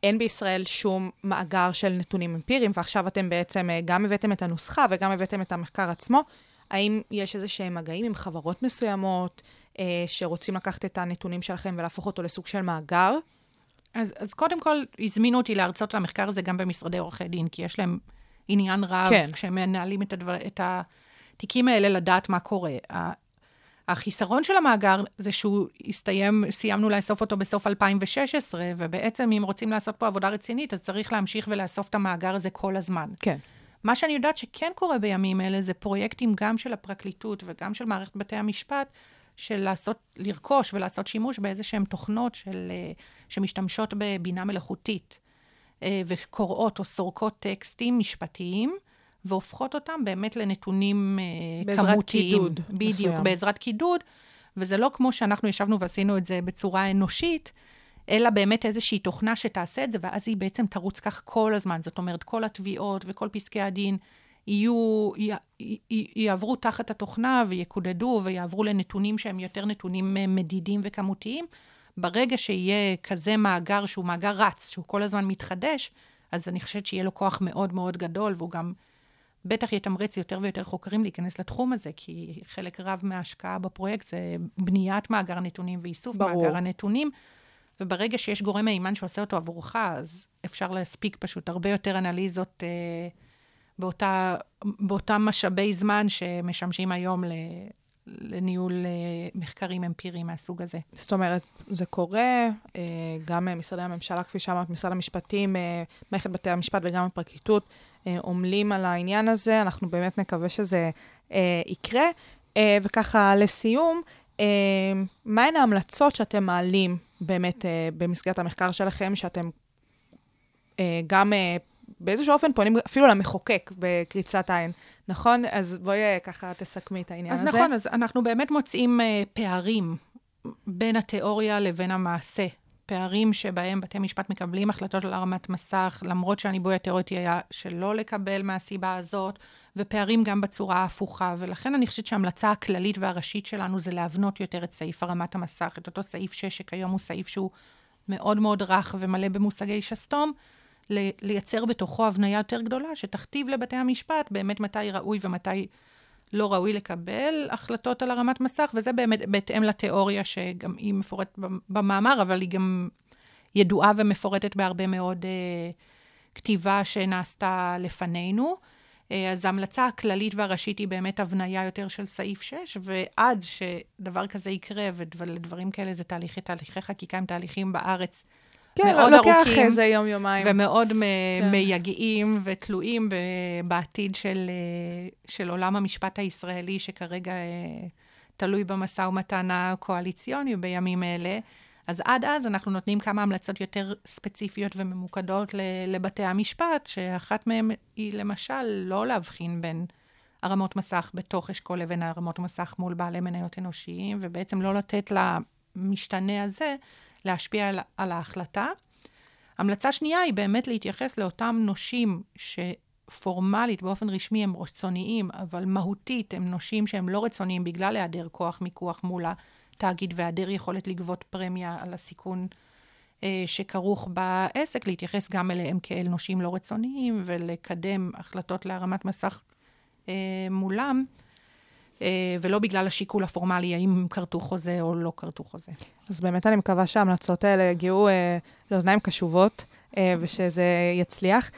S1: אין בישראל שום מאגר של נתונים אמפיריים, ועכשיו אתם בעצם אה, גם הבאתם את הנוסחה וגם הבאתם את המחקר עצמו. האם יש איזה שהם מגעים עם חברות מסוימות אה, שרוצים לקחת את הנתונים שלכם ולהפוך אותו לסוג של מאגר?
S2: אז, אז קודם כל, הזמינו אותי להרצות על המחקר הזה גם במשרדי עורכי דין, כי יש להם עניין רב,
S1: כן.
S2: כשהם מנהלים את, הדבר, את התיקים האלה, לדעת מה קורה. החיסרון של המאגר זה שהוא הסתיים, סיימנו לאסוף אותו בסוף 2016, ובעצם אם רוצים לעשות פה עבודה רצינית, אז צריך להמשיך ולאסוף את המאגר הזה כל הזמן.
S1: כן.
S2: מה שאני יודעת שכן קורה בימים אלה, זה פרויקטים גם של הפרקליטות וגם של מערכת בתי המשפט, של לעשות, לרכוש ולעשות שימוש באיזה שהן תוכנות של, אה, שמשתמשות בבינה מלאכותית, אה, וקוראות או סורקות טקסטים משפטיים. והופכות אותם באמת לנתונים אה,
S1: בעזרת
S2: כמותיים.
S1: קידוד
S2: בדיוק,
S1: מסוים.
S2: בעזרת קידוד, וזה לא כמו שאנחנו ישבנו ועשינו את זה בצורה אנושית, אלא באמת איזושהי תוכנה שתעשה את זה, ואז היא בעצם תרוץ כך כל הזמן. זאת אומרת, כל התביעות וכל פסקי הדין יהיו, י, י, י, יעברו תחת התוכנה ויקודדו ויעברו לנתונים שהם יותר נתונים אה, מדידים וכמותיים. ברגע שיהיה כזה מאגר שהוא מאגר רץ, שהוא כל הזמן מתחדש, אז אני חושבת שיהיה לו כוח מאוד מאוד גדול, והוא גם בטח יתמרץ יותר ויותר חוקרים להיכנס לתחום הזה, כי חלק רב מההשקעה בפרויקט זה בניית מאגר הנתונים ואיסוף
S1: ברור.
S2: מאגר הנתונים. וברגע שיש גורם מהימן שעושה אותו עבורך, אז אפשר להספיק פשוט הרבה יותר אנליזות אה, באותה, באותם משאבי זמן שמשמשים היום ל, לניהול אה, מחקרים אמפיריים מהסוג הזה.
S1: זאת אומרת, זה קורה, אה, גם אה, משרדי הממשלה, כפי שאמרת, משרד המשפטים, מערכת בתי המשפט וגם הפרקליטות עמלים על העניין הזה. אנחנו באמת נקווה שזה אה, יקרה. אה, וככה, לסיום, אה, מהן ההמלצות שאתם מעלים באמת אה, במסגרת המחקר שלכם, שאתם אה, גם אה, באיזשהו אופן פונים אפילו למחוקק בקריצת עין, נכון? אז בואי אה, ככה תסכמי את העניין
S2: אז
S1: הזה.
S2: נכון, אז אנחנו באמת מוצאים אה, פערים בין התיאוריה לבין המעשה. פערים שבהם בתי משפט מקבלים החלטות על הרמת מסך, למרות שהניבוי התיאורטי היה שלא לקבל מהסיבה הזאת, ופערים גם בצורה ההפוכה. ולכן אני חושבת שההמלצה הכללית והראשית שלנו זה להבנות יותר את סעיף הרמת המסך, את אותו סעיף 6, שכיום הוא סעיף שהוא מאוד מאוד רך ומלא במושגי שסתום, לייצר בתוכו הבניה יותר גדולה, שתכתיב לבתי המשפט באמת מתי ראוי ומתי לא ראוי לקבל החלטות על הרמת מסך, וזה באמת בהתאם לתיאוריה שגם היא מפורטת במאמר, אבל היא גם ידועה ומפורטת בהרבה מאוד אה, כתיבה שנעשתה לפנינו. אה, אז ההמלצה הכללית והראשית היא באמת הבניה יותר של סעיף 6, ועד שדבר כזה יקרה, ולדברים כאלה זה תהליכי, תהליכי חקיקה הם תהליכים בארץ
S1: כן,
S2: מאוד
S1: לוקח
S2: ארוכים.
S1: איזה יום-יומיים.
S2: ומאוד מ-
S1: כן.
S2: מייגעים ותלויים ב- בעתיד של, אה, של עולם המשפט הישראלי, שכרגע אה, תלוי במשא ומתן הקואליציוני בימים אלה. אז עד אז אנחנו נותנים כמה המלצות יותר ספציפיות וממוקדות ל- לבתי המשפט, שאחת מהן היא למשל לא להבחין בין הרמות מסך בתוך אשכול לבין הרמות מסך מול בעלי מניות אנושיים, ובעצם לא לתת למשתנה הזה להשפיע על, על ההחלטה. המלצה שנייה היא באמת להתייחס לאותם נושים שפורמלית, באופן רשמי, הם רצוניים, אבל מהותית הם נושים שהם לא רצוניים בגלל היעדר כוח מיקוח מול התאגיד והיעדר יכולת לגבות פרמיה על הסיכון אה, שכרוך בעסק, להתייחס גם אליהם כאל נושים לא רצוניים ולקדם החלטות להרמת מסך אה, מולם. אה, ולא בגלל השיקול הפורמלי, האם הם כרתו חוזה או לא כרתו חוזה.
S1: אז באמת אני מקווה שההמלצות האלה יגיעו אה, לאוזניים קשובות, אה, ושזה יצליח.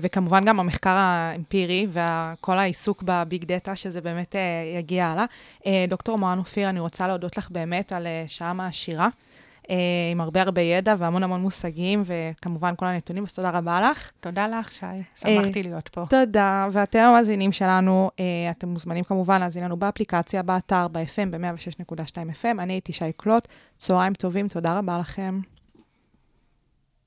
S1: וכמובן גם המחקר האמפירי וכל העיסוק בביג דאטה, שזה באמת יגיע הלאה. אה, דוקטור מואן אופיר, אני רוצה להודות לך באמת על שעה מעשירה, עם הרבה הרבה ידע והמון המון מושגים, וכמובן כל הנתונים, אז תודה רבה לך.
S2: תודה לך, שי. שמחתי להיות פה.
S1: תודה, ואתם המאזינים שלנו, אה, אתם מוזמנים כמובן להאזין לנו באפליקציה, באתר, ב-FM, ב-106.2 FM. אני הייתי שי קלוט, צהריים טובים, תודה רבה לכם.